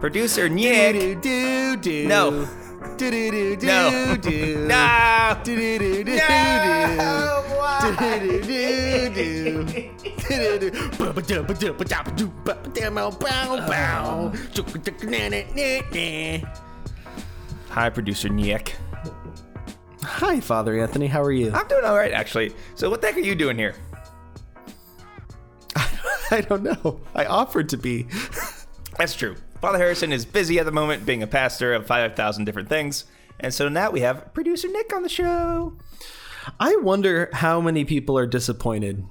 Producer Nick. Do, do, No. Do, do, do, do, No. do. No. No. Hi, producer Nick. Hi, Father Anthony. How are you? I'm doing all right, actually. So, what the heck are you doing here? I don't know. I offered to be. That's true. Father Harrison is busy at the moment being a pastor of 5,000 different things. And so now we have producer Nick on the show. I wonder how many people are disappointed.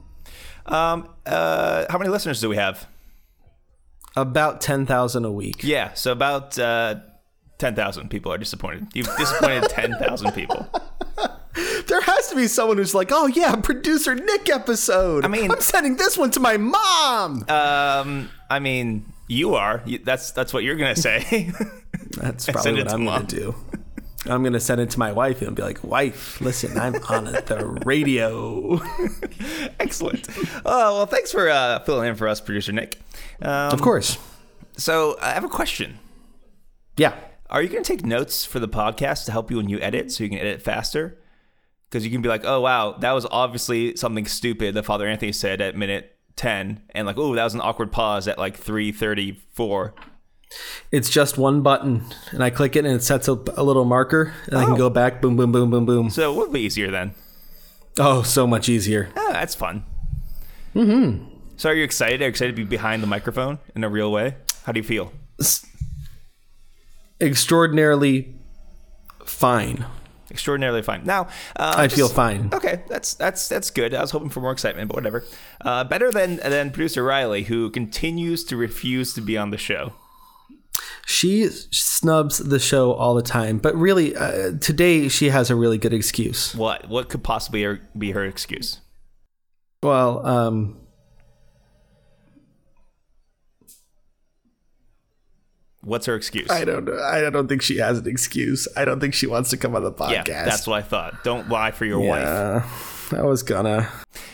Um, uh, how many listeners do we have? About 10,000 a week. Yeah, so about uh, 10,000 people are disappointed. You've disappointed 10,000 people. There has to be someone who's like, oh, yeah, producer Nick episode. I mean- I'm sending this one to my mom. Um, I mean, you are. That's that's what you're gonna say. That's probably what I'm going to do. I'm going to send it to my wife and be like, wife, listen, I'm on the radio. Excellent. Oh well, thanks for uh, filling in for us, producer Nick. Um, Of course. So I have a question. Yeah. Are you going to take notes for the podcast to help you when you edit, so you can edit faster? Because you can be like, "Oh wow, that was obviously something stupid that Father Anthony said at minute ten," and like, "Oh, that was an awkward pause at like three thirty-four. It's just one button, and I click it, and it sets up a little marker, and I Oh. can go back, boom, boom, boom, boom, boom. So it would be easier then. Oh, so much easier. Ah, that's fun. Mm-hmm. So are you excited? Are you excited to be behind the microphone in a real way? How do you feel? Extraordinarily fine. Extraordinarily fine. Now, uh, I just- feel fine. Okay, that's that's that's good. I was hoping for more excitement, but whatever. Uh, better than than producer Riley, who continues to refuse to be on the show. She snubs the show all the time, but really, uh, today she has a really good excuse. What what could possibly er- be her excuse? Well, um, What's her excuse? I don't know. I don't think she has an excuse. I don't think she wants to come on the podcast. yeah, that's what I thought. Don't lie for your wife. Yeah, I was gonna.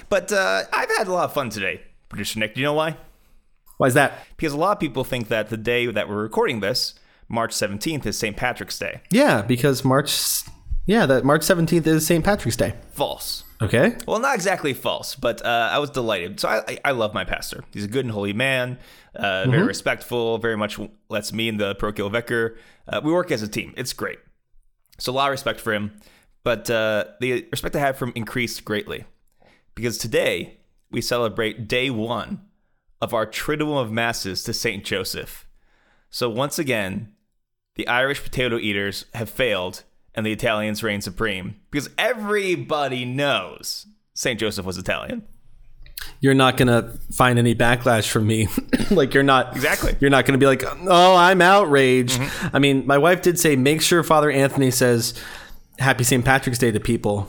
But uh, I've had a lot of fun today, producer Nick. Do you know why? Why is that? Because a lot of people think that the day that we're recording this, March seventeenth, is St. Patrick's Day. Yeah, because March. Yeah, that March seventeenth is St. Patrick's Day. False. Okay. Well, not exactly false, but uh, I was delighted. So I, I, love my pastor. He's a good and holy man, uh, very respectful, very much lets me and the parochial vicar. Uh, we work as a team. It's great. So a lot of respect for him, but uh, the respect I have for him increased greatly because today we celebrate day one of our Triduum of Masses to Saint Joseph. So once again, the Irish potato eaters have failed and the Italians reign supreme because everybody knows St. Joseph was Italian. You're not gonna find any backlash from me. like you're not Exactly. You're not gonna be like, oh, I'm outraged. Mm-hmm. I mean, my wife did say, make sure Father Anthony says Happy St. Patrick's Day to people,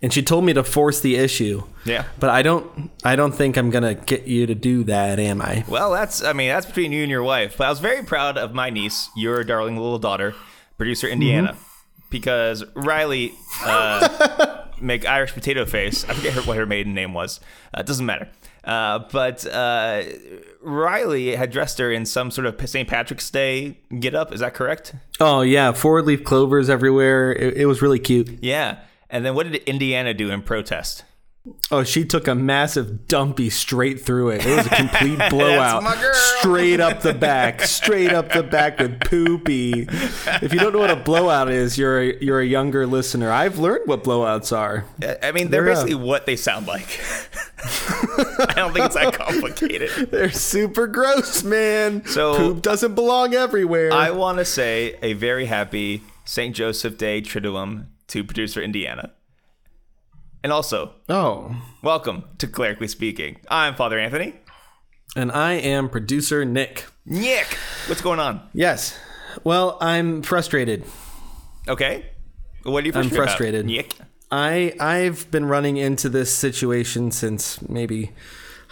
and she told me to force the issue. Yeah. But I don't. I don't think I'm gonna get you to do that, am I? Well, that's I mean that's between you and your wife. But I was very proud of my niece, your darling little daughter, producer mm-hmm. Indiana, because Riley uh, make Irish potato face. I forget her, what her maiden name was. Uh, doesn't matter. Uh, but uh, Riley had dressed her in some sort of St. Patrick's Day get up. Is that correct? Oh yeah, four leaf clovers everywhere. It, it was really cute. Yeah. And then what did Indiana do in protest? Oh, she took a massive dumpy straight through it. It was a complete blowout. Straight up the back. Straight up the back with poopy. If you don't know what a blowout is, you're a, you're a younger listener. I've learned what blowouts are. I- mean, they're, They're, basically what they sound like. I don't think it's that complicated. They're super gross, man. So- poop doesn't belong everywhere. I want to say a very happy St. Joseph Day Triduum to producer Indiana. And also, oh, welcome to Clerically Speaking. I'm Father Anthony. and I am producer Nick. Nick, what's going on? Yes. Well, I'm frustrated. Okay. What are you I'm frustrated frustrated. About? Nick? I I've been running into this situation since maybe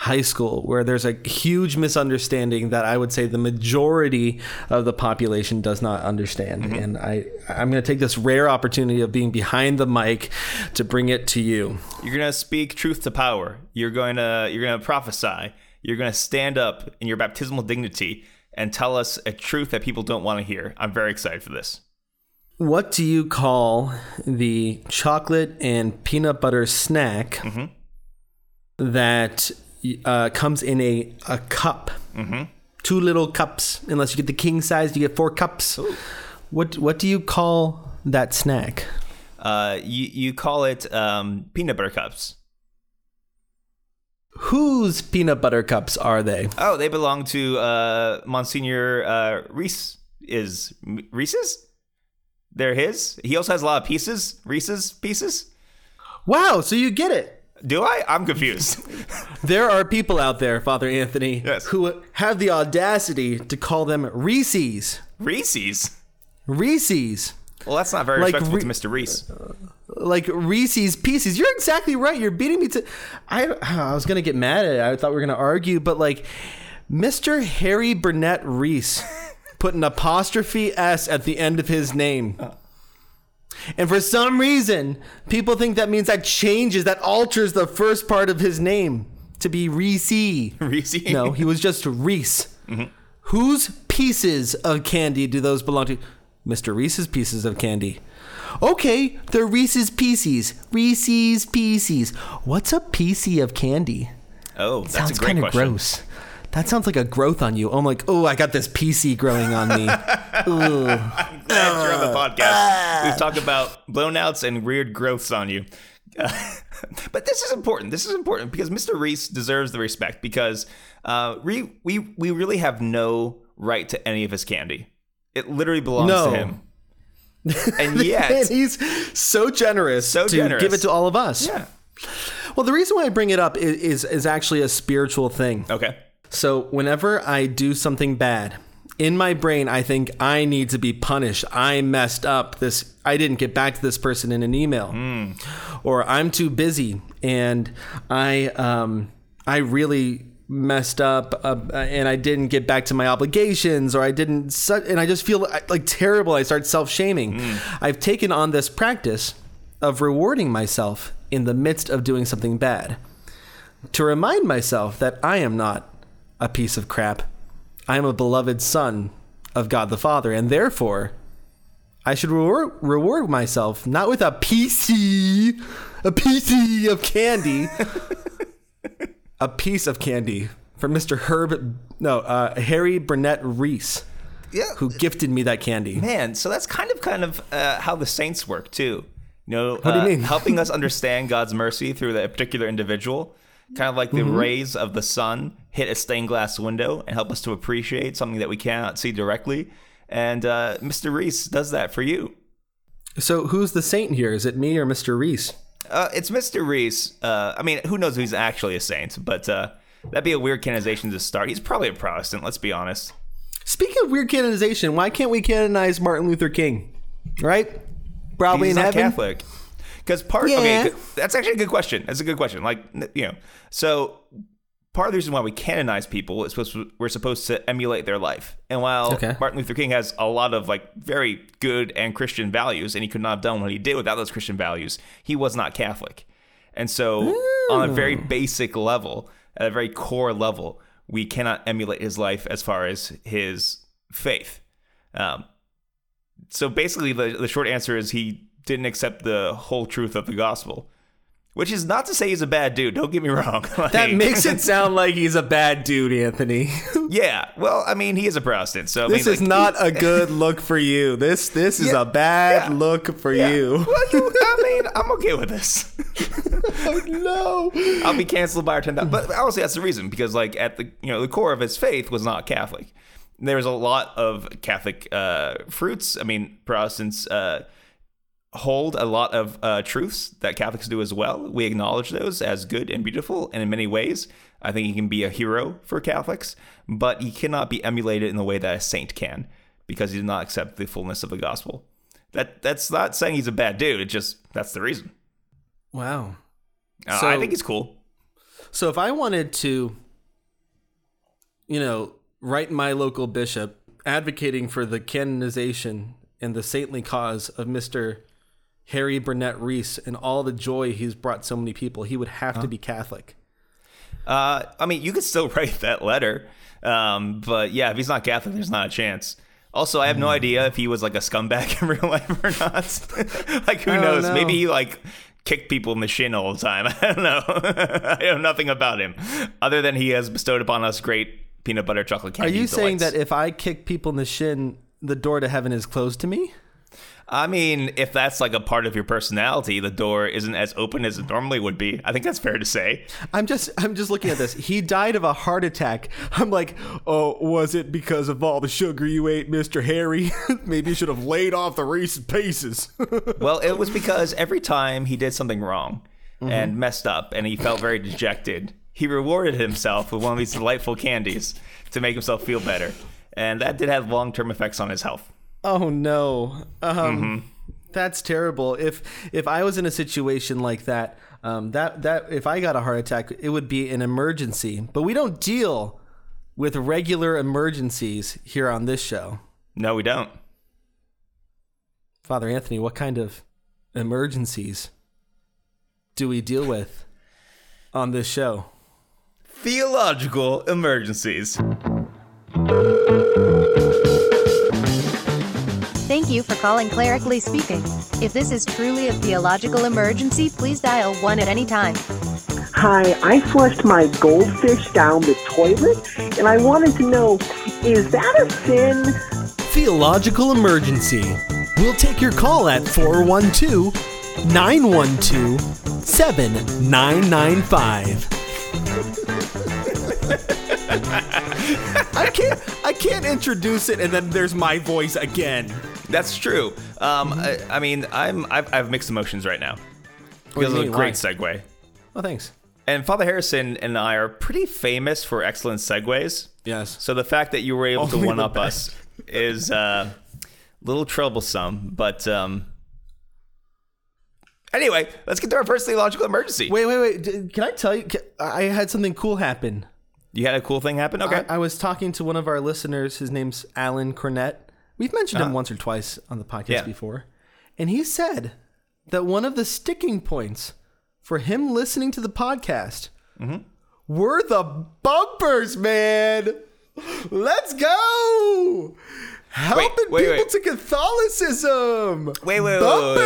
high school where there's a huge misunderstanding that I would say the majority of the population does not understand and I I'm going to take this rare opportunity of being behind the mic to bring it to you. You're gonna speak truth to power. You're going to you're gonna prophesy. You're gonna stand up in your baptismal dignity and tell us a truth that people don't want to hear. I'm very excited for this. What do you call the chocolate and peanut butter snack Mm-hmm. that uh, comes in a, a cup? Mm-hmm. Two little cups. Unless you get the king size, you get four cups. What What do you call that snack? Uh, you you call it um, peanut butter cups. Whose peanut butter cups are they? Oh, they belong to uh, Monsignor uh, Reese. Is Reese's? They're his. He also has a lot of pieces. Reese's pieces. Wow, so you get it. Do I? I'm confused. There are people out there, Father Anthony, Yes. who have the audacity to call them Reese's. Reese's. Reese's. Well, that's not very Like respectful Re- to Mr. Reese. Uh, like Reese's Pieces. You're exactly right. You're beating me to. I, I was going to get mad at it. I thought we were going to argue, but like Mr. Harry Burnett Reese put an apostrophe S at the end of his name. Uh, And for some reason, people think that means that changes, that alters the first part of his name to be Reese. Reese. No, he was just Reese. Mm-hmm. Whose pieces of candy do those belong to? Mr. Reese's pieces of candy. Okay, they're Reese's Pieces. Reese's Pieces. What's a piece of candy? Oh, that's Sounds a great kind of gross. That sounds like a growth on you. I'm like, oh, I got this PC growing on me. I'm Glad you're on the podcast. We've talked about blownouts and weird growths on you. but this is important. This is important because Mr. Reese deserves the respect because uh, we, we, we really have no right to any of his candy. It literally belongs No. to him. And yet, and he's so generous So to generous. give it to all of us. yeah. Well, the reason why I bring it up is, is, is actually a spiritual thing. Okay. So whenever I do something bad, in my brain I think I need to be punished. I messed up. This I didn't get back to this person in an email. Or I'm too busy and I um I really messed up uh, and I didn't get back to my obligations or I didn't su- and I just feel like, like terrible. I start self-shaming. I've taken on this practice of rewarding myself in the midst of doing something bad to remind myself that I am not a piece of crap. I am a beloved son of God the Father, and therefore I should reward, reward myself not with a PC, a PC of candy, a piece of candy from Mr. Herb, no, uh, Harry Burnett Reese, Yeah. who gifted me that candy. Man, so that's kind of kind of uh, how the saints work too. You know, do you uh, mean? helping us understand God's mercy through that particular individual, kind of like the Mm-hmm. rays of the sun hit a stained glass window and help us to appreciate something that we cannot see directly. And uh, Mr. Reese does that for you. So who's the saint here? Is it me or Mr. Reese? Uh, it's Mr. Reese. Uh, I mean, who knows if he's actually a saint, but uh, that'd be a weird canonization to start. He's probably a Protestant, let's be honest. Speaking of weird canonization, why can't we canonize Martin Luther King? Right? Probably he's in not heaven. Catholic. Because part Yeah. okay, that's actually a good question. That's a good question. Like you know, so part of the reason why we canonize people is supposed to, we're supposed to emulate their life. And while Okay. Martin Luther King has a lot of like very good and Christian values, and he could not have done what he did without those Christian values, he was not Catholic. And so, on a very basic level, at a very core level, we cannot emulate his life as far as his faith. Um, so basically, the, the short answer is he didn't accept the whole truth of the gospel, which is not to say he's a bad dude. Don't get me wrong. That makes it sound like he's a bad dude, Anthony. yeah. Well, I mean, he is a Protestant, so I this mean, is like, not a good look for you. This this is Yeah, a bad yeah. look for yeah. you. Well, you, I mean, I'm okay with this. no. I'll be canceled by our ten thousand. But honestly, that's the reason because, like, at the you know the core of his faith was not Catholic. There's a lot of Catholic uh, fruits. I mean, Protestants uh, hold a lot of uh, truths that Catholics do as well. We acknowledge those as good and beautiful, and in many ways, I think he can be a hero for Catholics. But he cannot be emulated in the way that a saint can, because he did not accept the fullness of the gospel. That that's not saying he's a bad dude. It just that's the reason. Wow. Uh, So- I think he's cool. So if I wanted to, you know, write my local bishop advocating for the canonization and the saintly cause of Mr. Harry Burnett Reese and all the joy he's brought so many people, he would have to be Catholic. Uh, I mean, you could still write that letter, um, but yeah, if he's not Catholic, there's not a chance. Also, I have no Hmm. idea if he was like a scumbag in real life or not. like, who knows? know. Maybe he like kicked people in the shin all the time. I don't know. I know nothing about him, other than he has bestowed upon us great peanut butter chocolate Are candy. you saying that if I kick people in the shin, the door to heaven is closed to me? I mean, if that's like a part of your personality, the door isn't as open as it normally would be. I think that's fair to say. I'm just I'm just looking at this. He died of a heart attack. I'm like, oh, was it because of all the sugar you ate, Mister Harry? Maybe you should have laid off the Reese's Pieces. Well, it was because every time he did something wrong Mm-hmm. and messed up and he felt very dejected, he rewarded himself with one of these delightful candies to make himself feel better. And that did have long term effects on his health. Oh no, um, Mm-hmm. that's terrible. If if I was in a situation like that, um, that that if I got a heart attack, it would be an emergency. But we don't deal with regular emergencies here on this show. No, we don't. Father Anthony, what kind of emergencies do we deal with on this show? Theological emergencies. Thank you for calling Clerically Speaking. If this is truly a theological emergency, please dial 1 at any time. Hi, I flushed my goldfish down the toilet, and I wanted to know is that a sin? Theological emergency. We'll take your call at 412 912 7995. I can't I can't introduce it and then there's my voice again. That's true. Um, I, I mean, I'm I've, I have mixed emotions right now. What do Because you of a mean? great segue. Oh, thanks. And Father Harrison and I are pretty famous for excellent segues. Yes. So the fact that you were able to Only the one up us is uh, a little troublesome. But um, anyway, let's get to our first theological emergency. Wait, wait, wait. D- Can I tell you? ca- I had something cool happen. You had a cool thing happen? Okay. I, I was talking to one of our listeners. His name's Alan Cornett. We've mentioned him Uh-huh. once or twice on the podcast Yeah. before. And he said that one of the sticking points for him listening to the podcast Mm-hmm. were the bumpers, man. Let's go helping wait, wait, people wait. to Catholicism. Wait, wait, wait, wait,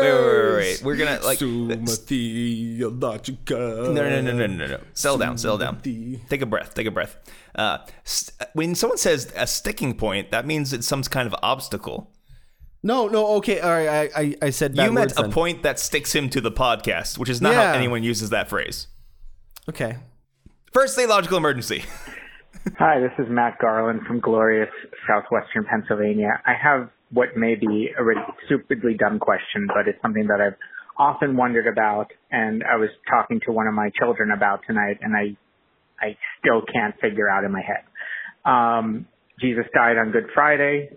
wait, wait. We're gonna like Summa theologica. No, no, no, no, no, no. Settle down, settle down. Take a breath. Take a breath. Uh, st- when someone says a sticking point, that means it's some kind of obstacle. No, no, okay, all right. I, I, I said you meant a then. point that sticks him to the podcast, which is not yeah. how anyone uses that phrase. Okay. First theological emergency. Hi, this is Matt Garland from glorious southwestern Pennsylvania. I have what may be a really stupidly dumb question, but it's something that I've often wondered about, and I was talking to one of my children about tonight, and I, I still can't figure out in my head. Um, Jesus died on Good Friday.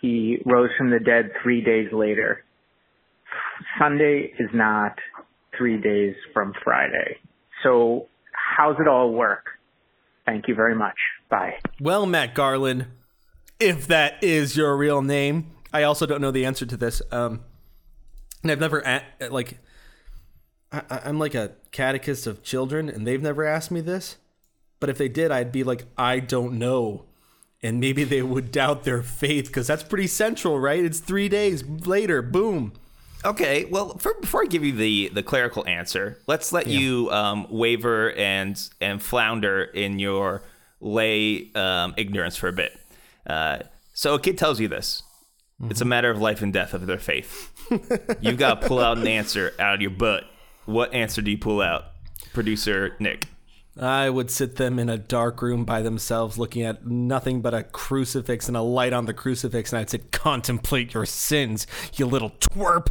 He rose from the dead three days later. Sunday is not three days from Friday. So how's it all work? Thank you very much. Bye. Well, Matt Garland, if that is your real name, I also don't know the answer to this. Um, and I've never like, I- I'm like a catechist of children, and they've never asked me this. But if they did, I'd be like, I don't know, and maybe they would doubt their faith because that's pretty central, right? It's three days later, boom. Okay, well, for, before I give you the the clerical answer, let's let you um, waver and and flounder in your lay um, ignorance for a bit. Uh, so a kid tells you this. It's a matter of life and death of their faith. You've got to pull out an answer out of your butt. What answer do you pull out, producer Nick? I would sit them in a dark room by themselves, looking at nothing but a crucifix and a light on the crucifix, and I'd say, "Contemplate your sins, you little twerp."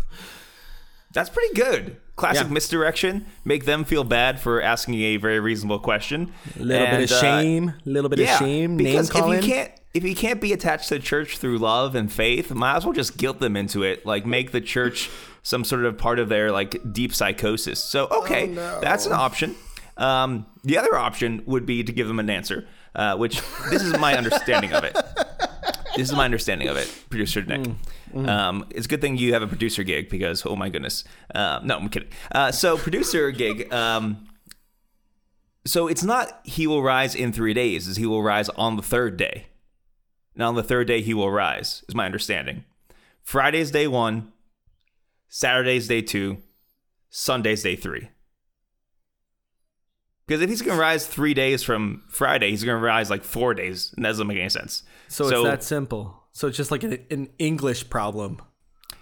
That's pretty good. Classic Yeah. misdirection. Make them feel bad for asking a very reasonable question. A little bit of uh, shame, a little bit of shame, name because calling. if you can't if you can't be attached to the church through love and faith, might as well just guilt them into it. Like make the church some sort of part of their like deep psychosis. So okay, that's an option. Um, the other option would be to give them an answer, uh, which this is my understanding of it. This is my understanding of it, producer Nick. Um, it's a good thing you have a producer gig because oh my goodness. Uh, no, I'm kidding. Uh, so producer gig. Um, So it's not he will rise in three days, is he will rise on the third day. Now on the third day he will rise, is my understanding. Friday's day one, Saturday's day two, Sunday's day three. Because if he's going to rise three days from Friday, he's going to rise like four days, and that doesn't make any sense. So, it's that simple. So it's just like an, an English problem.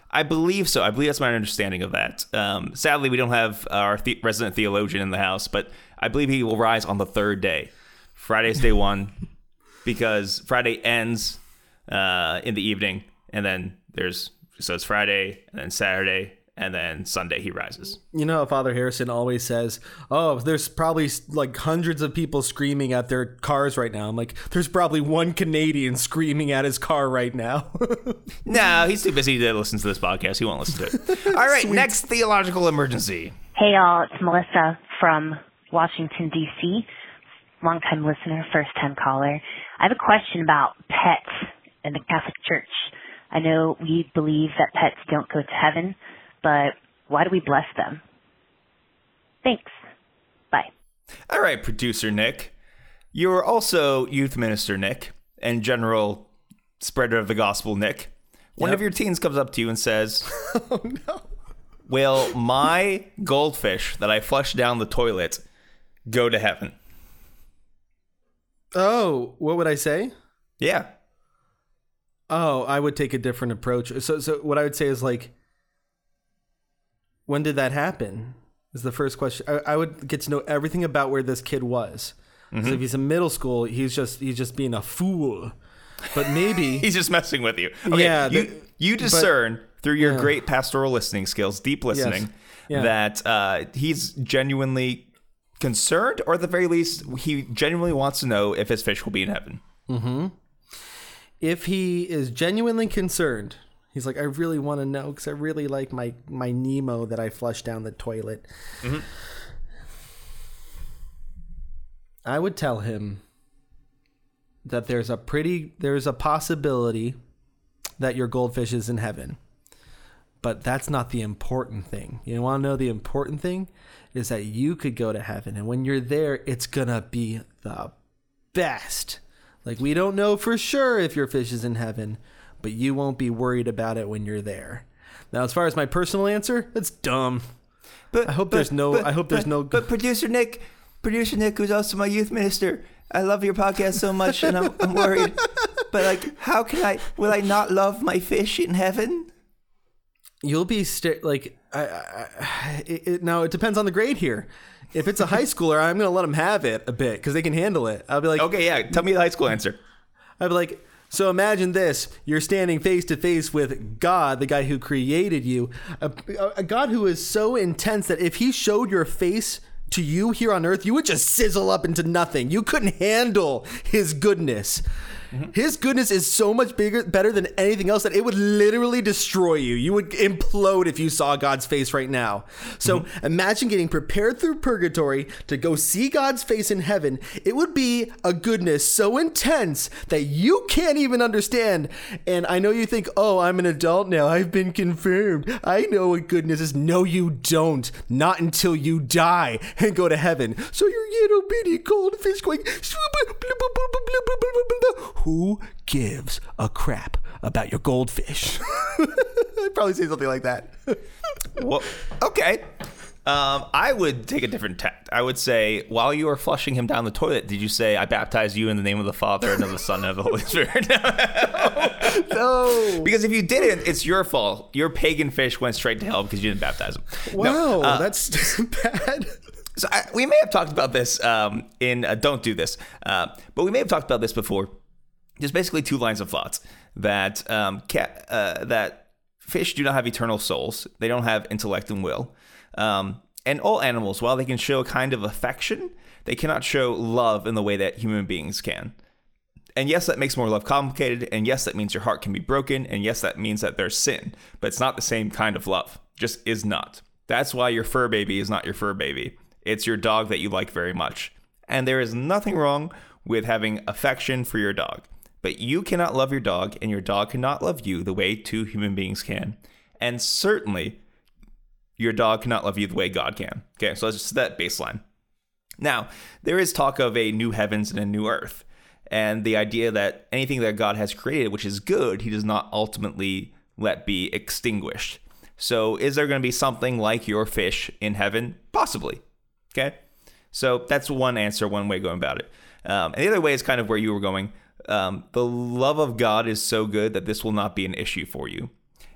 I believe so. I believe that's my understanding of that. Um, sadly, we don't have our the- resident theologian in the house, but I believe he will rise on the third day. Friday's day one, because Friday ends uh, in the evening, and then there's so it's Friday, and then Saturday, and then Sunday he rises. You know Father Harrison always says, "Oh, there's probably like hundreds of people screaming at their cars right now." I'm like, "There's probably one Canadian screaming at his car right now." no, he's too busy to listen to this podcast. He won't listen to it. All right, next theological emergency. Hey, y'all, it's Melissa from Washington, D.C. Longtime listener, first time caller. I have a question about pets in the Catholic Church. I know we believe that pets don't go to heaven but why do we bless them? Thanks. Bye. All right, producer Nick. You're also youth minister Nick and general spreader of the gospel Nick. One Yep. of your teens comes up to you and says, oh no. Will my goldfish that I flushed down the toilet go to heaven? Oh, what would I say? Yeah. Oh, I would take a different approach. So, so what I would say is like, when did that happen? Is the first question. I, I would get to know everything about where this kid was. So if he's in middle school, he's just he's just being a fool. But maybe He's just messing with you. Okay, Yeah, you, the- you discern through your yeah. great pastoral listening skills, deep listening, Yeah. that uh, he's genuinely concerned, or at the very least, he genuinely wants to know if his fish will be in heaven. if he is genuinely concerned, he's like, I really want to know because I really like my my Nemo that I flushed down the toilet. Mm-hmm. I would tell him that there's a pretty there's a possibility that your goldfish is in heaven. But that's not the important thing. You want to know the important thing is that you could go to heaven and when you're there it's going to be the best. Like we don't know for sure if your fish is in heaven, but you won't be worried about it when you're there. Now, as far as my personal answer, that's dumb. But I hope there's no- I hope there's no- But producer Nick, producer Nick, who's also my youth minister, I love your podcast so much, and I'm, I'm worried. But like, how can I? Will I not love my fish in heaven? You'll be st- like, I, I, I, it, it, now it depends on the grade here. If it's a high schooler, I'm gonna let them have it a bit because they can handle it. I'll be like, Okay, yeah. Tell me the high school answer. I'd be like, so imagine this: you're standing face to face with God, the guy who created you, a, a God who is so intense that if He showed your face to you here on Earth, you would just sizzle up into nothing. You couldn't handle His goodness. His goodness is so much bigger, better than anything else that it would literally destroy you. You would implode if you saw God's face right now. So imagine getting prepared through purgatory to go see God's face in heaven. It would be a goodness so intense that you can't even understand. And I know you think, oh, I'm an adult now. I've been confirmed. I know what goodness is. No, you don't. Not until you die and go to heaven. So your little bitty goldfish going. Who gives a crap about your goldfish? I'd probably say something like that. Well, okay. Um, I would take a different tact. I would say, while you were flushing him down the toilet, did you say, "I baptize you in the name of the Father and of the Son and of the Holy Spirit"? No. because if you didn't, it's your fault. Your pagan fish went straight to hell because you didn't baptize him. No, Wow, uh, that's bad. So I, we may have talked about this um, in uh, "Don't Do This," uh, but we may have talked about this before. There's basically two lines of thoughts that um, uh, that fish do not have eternal souls; they don't have intellect and will. Um, and all animals, while they can show a kind of affection, they cannot show love in the way that human beings can. And yes, that makes more love complicated. And yes, that means your heart can be broken. And yes, that means that there's sin. But it's not the same kind of love. Just is not. That's why your fur baby is not your fur baby. It's your dog that you like very much. And there is nothing wrong with having affection for your dog. But you cannot love your dog, and your dog cannot love you the way two human beings can. And certainly, your dog cannot love you the way God can. Okay, so that's just that baseline. Now, there is talk of a new heavens and a new earth, and the idea that anything that God has created, which is good, he does not ultimately let be extinguished. So, is there going to be something like your fish in heaven? Possibly. Okay. So, that's one answer, one way going about it. Um, and the other way is kind of where you were going. Um, the love of God is so good that this will not be an issue for you.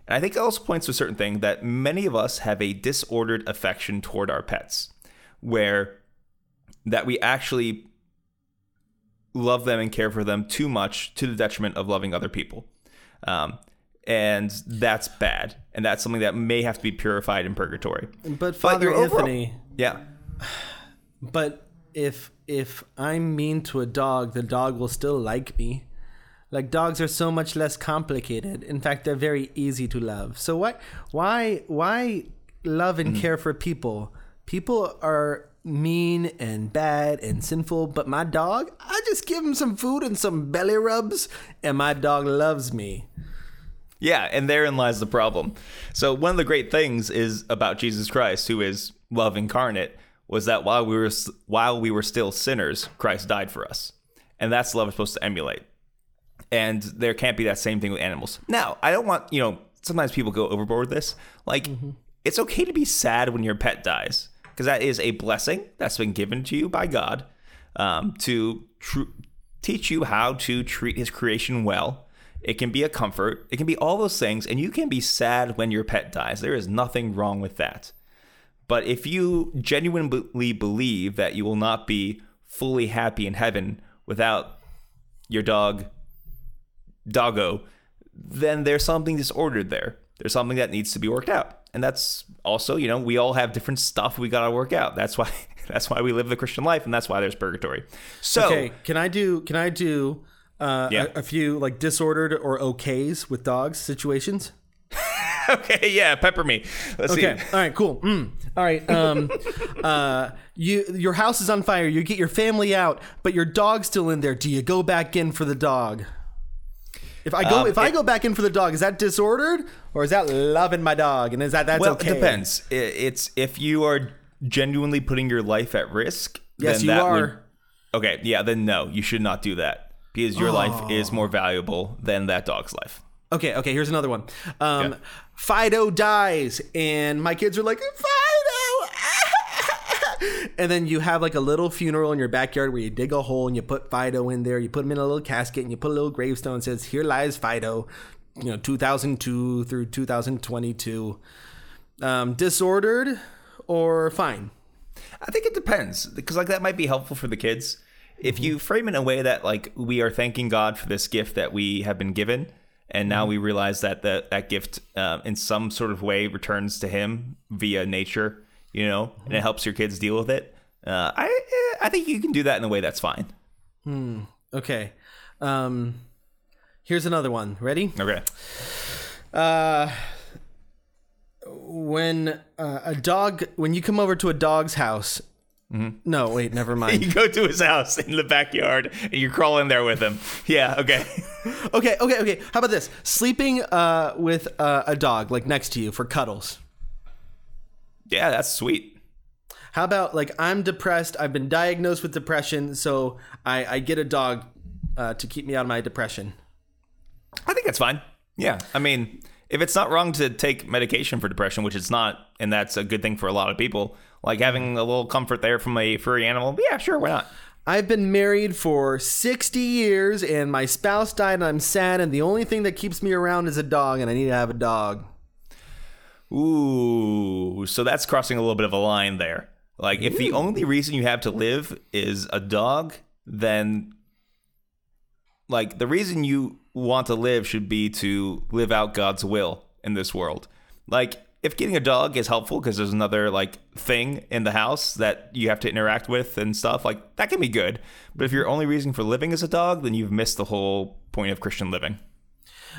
And I think it also points to a certain thing that many of us have a disordered affection toward our pets, where that we actually love them and care for them too much to the detriment of loving other people. Um, and that's bad. And that's something that may have to be purified in purgatory. But Father overall- Anthony, Yeah. but if if I'm mean to a dog, the dog will still like me. Like dogs are so much less complicated. In fact, they're very easy to love. So why why why love and mm. care for people? People are mean and bad and sinful, but my dog, I just give him some food and some belly rubs and my dog loves me. Yeah, and therein lies the problem. So one of the great things is about Jesus Christ, who is love incarnate, was that while we were while we were still sinners, Christ died for us, and that's the love is supposed to emulate. And there can't be that same thing with animals. Now, I don't want you know. Sometimes people go overboard with this. Like, it's okay to be sad when your pet dies because that is a blessing that's been given to you by God um, to tr- teach you how to treat His creation well. It can be a comfort. It can be all those things, and you can be sad when your pet dies. There is nothing wrong with that. But if you genuinely believe that you will not be fully happy in heaven without your dog, doggo, then there's something disordered there. There's something that needs to be worked out. And that's also, you know, we all have different stuff we got to work out. That's why that's why we live the Christian life and that's why there's purgatory. So, Okay, can I do can I do uh, Yeah. a, a few like disordered or okays with dogs situations? okay, yeah, pepper me. Let's Okay. see. All right. Cool. Mm. All right. Um, uh, you your house is on fire. You get your family out, but your dog's still in there. Do you go back in for the dog? If I go, Um, if I it- go back in for the dog, is that disordered or is that loving my dog? And is that that's Well, okay? it depends. I- It's if you are genuinely putting your life at risk. Yes, then you that are. Would, okay, yeah, then no, you should not do that because your life is more valuable than that dog's life. Okay. Okay. Here's another one. Um, Yeah. Fido dies, and my kids are like Fido. And then you have like a little funeral in your backyard where you dig a hole and you put Fido in there. You put him in a little casket and you put a little gravestone that says, "Here lies Fido," you know, 2002 through 2022. Um, disordered or fine? I think it depends because like that might be helpful for the kids. If you frame it in a way that like we are thanking God for this gift that we have been given, and now we realize that that, that gift uh, in some sort of way returns to Him via nature, you know, and it helps your kids deal with it. Uh, I I think you can do that in a way that's fine. Okay. Um, here's another one. Ready? Okay. Uh, when uh, a dog, when you come over to a dog's house. No, wait, never mind. You go to his house in the backyard and you crawl in there with him. Yeah, okay. Okay, okay, okay. How about this? Sleeping uh, with uh, a dog, like next to you for cuddles. yeah, that's sweet. How about like I'm depressed? I've been diagnosed with depression, so I, I get a dog uh, to keep me out of my depression. I think that's fine. Yeah. I mean, if it's not wrong to take medication for depression, which it's not, and that's a good thing for a lot of people, like mm-hmm. having a little comfort there from a furry animal, yeah, sure, why not? I've been married for 60 years, and my spouse died, and I'm sad. And the only thing that keeps me around is a dog, and I need to have a dog. Ooh, so that's crossing a little bit of a line there. Like, if the mm. only reason you have to live is a dog, then like the reason you want to live should be to live out God's will in this world. Like, if getting a dog is helpful because there's another like thing in the house that you have to interact with and stuff, like that can be good. But if your only reason for living is a dog, then you've missed the whole point of Christian living.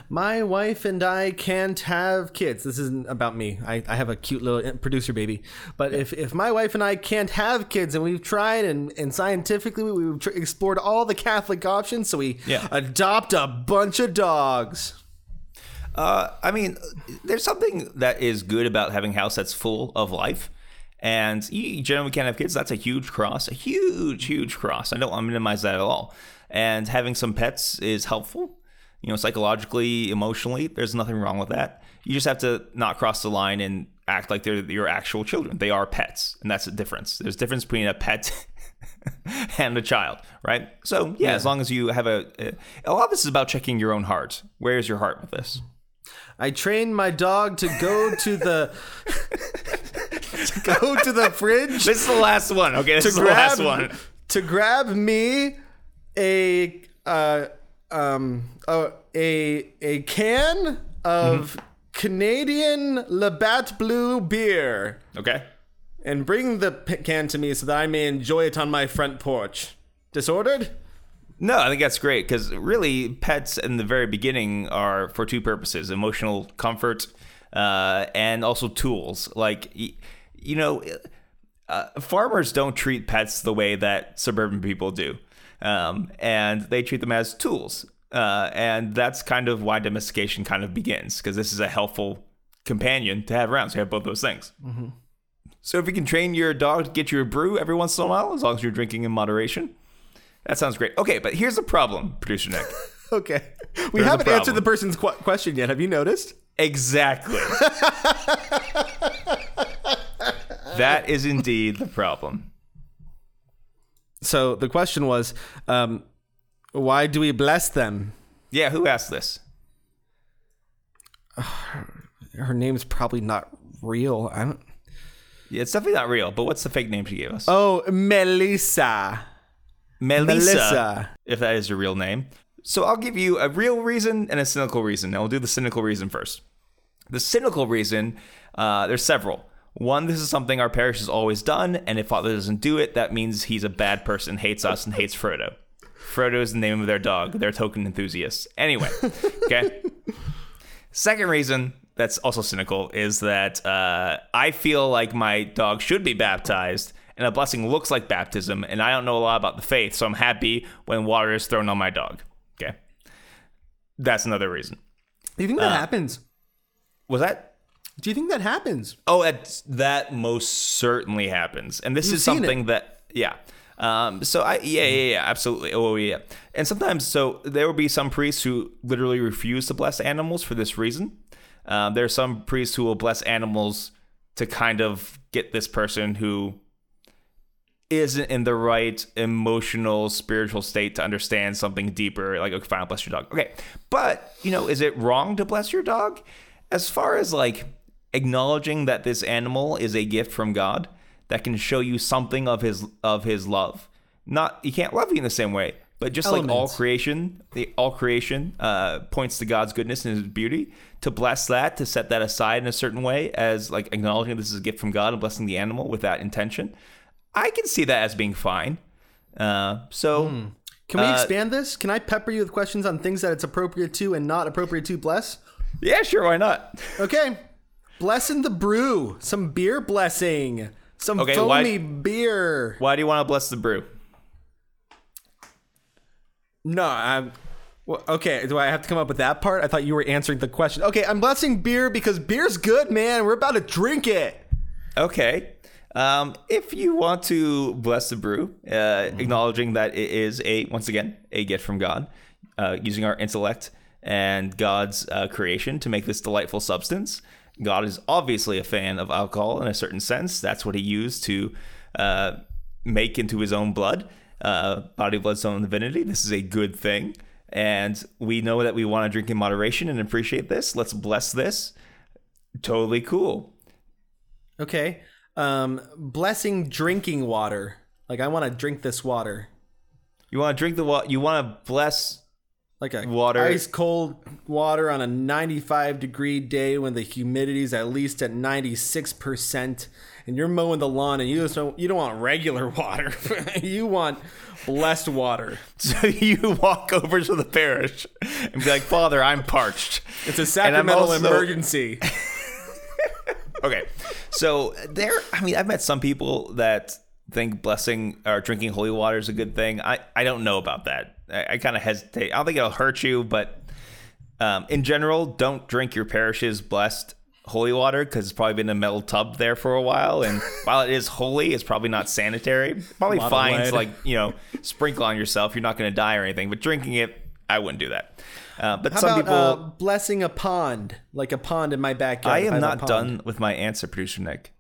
My wife and I can't have kids. This isn't about me. I, I have a cute little producer baby. But if, if my wife and I can't have kids, and we've tried and, and scientifically we- we've tr- explored all the Catholic options, so we Yeah. adopt a bunch of dogs. Uh, I mean, there's something that is good about having a house that's full of life. And you generally can't have kids. That's a huge cross, a huge, huge cross. I don't want to minimize that at all. And having some pets is helpful, you know, psychologically, emotionally. There's nothing wrong with that. You just have to not cross the line and act like they're your actual children. They are pets, and that's the difference. There's a difference between a pet and a child, right? So yeah, as long as you have a, a, a lot of this is about checking your own heart. Where is your heart with this? I trained my dog to go to the to go to the fridge This is the last one. Okay, this is the last one. to grab me a uh um uh, a a can of Mm-hmm. Canadian Labatt Blue beer Okay. and bring the can to me so that I may enjoy it on my front porch. Disordered? No, I think that's great because really, pets in the very beginning are for two purposes: emotional comfort uh, and also tools. Like, you know, uh, farmers don't treat pets the way that suburban people do, um, and they treat them as tools. Uh, and that's kind of why domestication kind of begins because this is a helpful companion to have around. So you have both those things. So if you can train your dog to get you a brew every once in a while, as long as you're drinking in moderation, that sounds great. Okay, but here's the problem, producer Nick. Okay. We There's haven't answered the person's qu- question yet. Have you noticed? exactly. that is indeed the problem. So the question was, um, why do we bless them? Yeah, who asked this? Her name's probably not real. I don't. Yeah, it's definitely not real, but what's the fake name she gave us? Oh, Melissa. Melissa, Melissa. if that is your real name. So I'll give you a real reason and a cynical reason. Now we'll do the cynical reason first. The cynical reason, uh, there's several. One, this is something our parish has always done, and if Father doesn't do it, that means he's a bad person, hates us, and hates Frodo. Frodo is the name of their dog, their token enthusiast. Anyway, okay. Second reason that's also cynical is that uh, I feel like my dog should be baptized, and a blessing looks like baptism, and I don't know a lot about the faith, so I'm happy when water is thrown on my dog. Okay, that's another reason. Do you think that happens? Was that? Do you think that happens? Oh, that's, that most certainly happens, and this You've is something it. that yeah. Um, so I yeah yeah yeah absolutely oh yeah and sometimes so there will be some priests who literally refuse to bless animals for this reason. Um, there are some priests who will bless animals to kind of get this person who isn't in the right emotional spiritual state to understand something deeper like okay fine I'll bless your dog okay but you know is it wrong to bless your dog as far as like acknowledging that this animal is a gift from God that can show you something of his of his love not he can't love you in the same way but just like all creation the all creation uh, points to God's goodness and his beauty to bless that to set that aside in a certain way as like acknowledging this is a gift from God and blessing the animal with that intention I can see that as being fine. Uh, so Can we Uh, expand this? Can I pepper you with questions on things that it's appropriate to and not appropriate to bless? yeah, sure, why not? Okay. Blessing the brew. Some beer blessing. Some Okay, foamy why- beer. Why do you want to bless the brew? No, I'm. Well, okay, do I have to come up with that part? I thought you were answering the question. Okay, I'm blessing beer because beer's good, man. We're about to drink it. Okay. Um, if you want to bless the brew, uh, acknowledging that it is a once again a gift from God, uh, using our intellect and God's uh, creation to make this delightful substance. God is obviously a fan of alcohol in a certain sense. That's what he used to uh, make into his own blood, uh, body, blood, soul, and divinity. This is a good thing. And we know that we want to drink in moderation and appreciate this. Let's bless this. Totally cool. Okay. Um, blessing drinking water. Like I want to drink this water. You want to drink the water. You want to bless. Like a Water. ice cold water on a 95 degree day when the humidity's at least at 96% and you're mowing the lawn and you just don't you don't want regular water. you want blessed water. So you walk over to the parish and be like, Father, I'm parched. It's a sacramental also- emergency. Okay. So there, I mean, I've met some people that think blessing or drinking holy water is a good thing. I, I don't know about that. I, I kind of hesitate. I don't think it'll hurt you, but um, in general, don't drink your parish's blessed holy water because it's probably been in a metal tub there for a while. And while it is holy, it's probably not sanitary. Probably fine to like you know sprinkle on yourself. You're not going to die or anything. But drinking it, I wouldn't do that. Uh, but How some about people. uh, blessing a pond, like a pond in my backyard? I am a not done with my answer, producer Nick.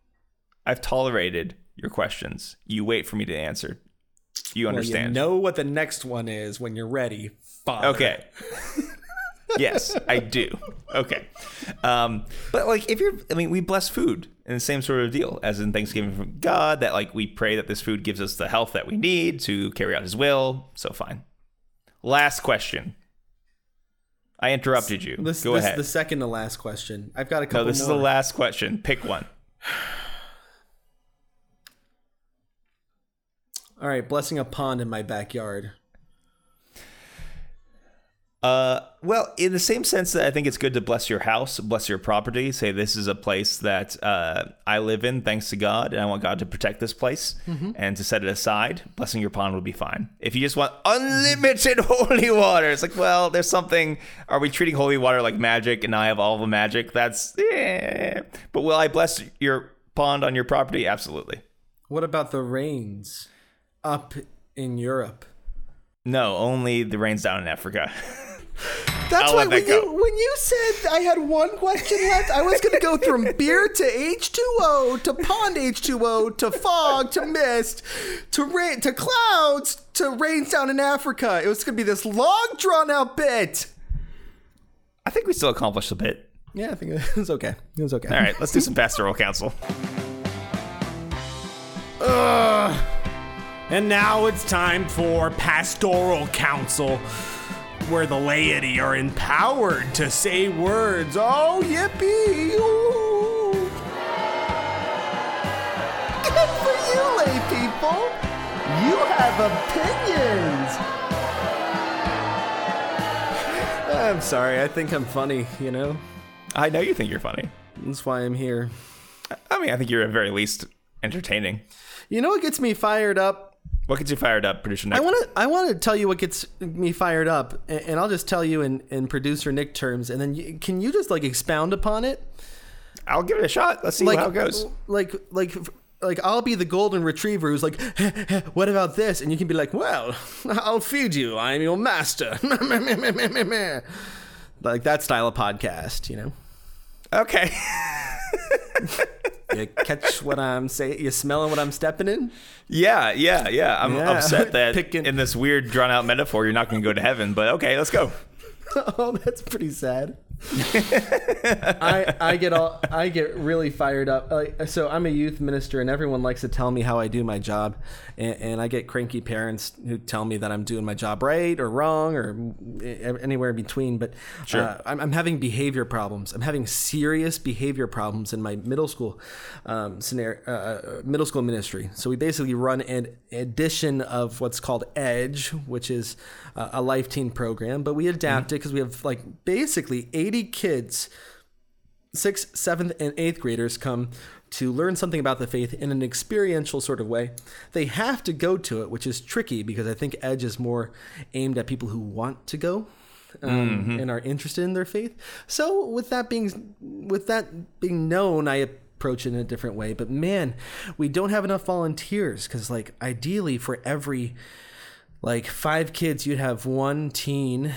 I've tolerated your questions. You wait for me to answer. You Well, understand? you know what the next one is when you're ready. Father. Okay. yes, I do. Okay. Um, but like, if you're, I mean, we bless food in the same sort of deal as in Thanksgiving from God. That like we pray that this food gives us the health that we need to carry out His will. So fine. Last question. I interrupted you. This, Go this ahead. the second to last question. I've got a couple no, this is the last question. Pick one. All right, blessing a pond in my backyard. Uh, well, in the same sense that I think it's good to bless your house, bless your property. Say this is a place that uh, I live in, thanks to God, and I want God to protect this place and to set it aside. Blessing your pond would be fine. If you just want unlimited holy water, it's like, well, there's something. Are we treating holy water like magic, and I have all the magic? That's yeah. But will I bless your pond on your property? Absolutely. What about the rains up in Europe? No, only the rains down in Africa. That's I'll why let when that go. you when you said I had one question left, I was going to go from beer to H2O to pond H2O to fog to mist to rain to clouds to rains down in Africa. It was going to be this long drawn out bit. I think we still accomplished a bit. Yeah, I think it was okay. It was okay. All right, let's do some pastoral counsel. And now it's time for pastoral council, where the laity are empowered to say words. Oh, yippee! Ooh. Good for you, lay people. You have opinions. I'm sorry. I think I'm funny. You know, I know you think you're funny. that's why I'm here. I mean, I think you're at very least entertaining. You know what gets me fired up What gets you fired up, producer Nick? I want to I want to tell you what gets me fired up, and, and I'll just tell you in, in producer Nick terms, and then you, can you just like expound upon it? I'll give it a shot. Let's see Like how it goes. Like like like I'll be the golden retriever who's like, what about this? And you can be like, well, I'll feed you. I'm your master. like that style of podcast, you know. Okay. You catch what I'm saying? You smelling what I'm stepping in? yeah, yeah, yeah. I'm Yeah. upset that Picking- in this weird, drawn out metaphor, you're not going to go to heaven. But okay, let's go. oh, that's pretty sad. I I get all I get really fired up. Like, so I'm a youth minister, and everyone likes to tell me how I do my job, and, and I get cranky parents who tell me that I'm doing my job right or wrong or anywhere in between. But uh, I'm, I'm having behavior problems. I'm having serious behavior problems in my middle school um, scenario, uh, middle school ministry. So we basically run an edition of what's called Edge, which is uh, a life teen program, but we adapt it because we have like basically 80 kids sixth, seventh, and eighth graders come to learn something about the faith in an experiential sort of way. They have to go to it, which is tricky because I think Edge is more aimed at people who want to go. Um, and are interested in their faith. So with that being with that being known, I approach it in a different way. But man, we don't have enough volunteers because like ideally for every like five kids you'd have one teen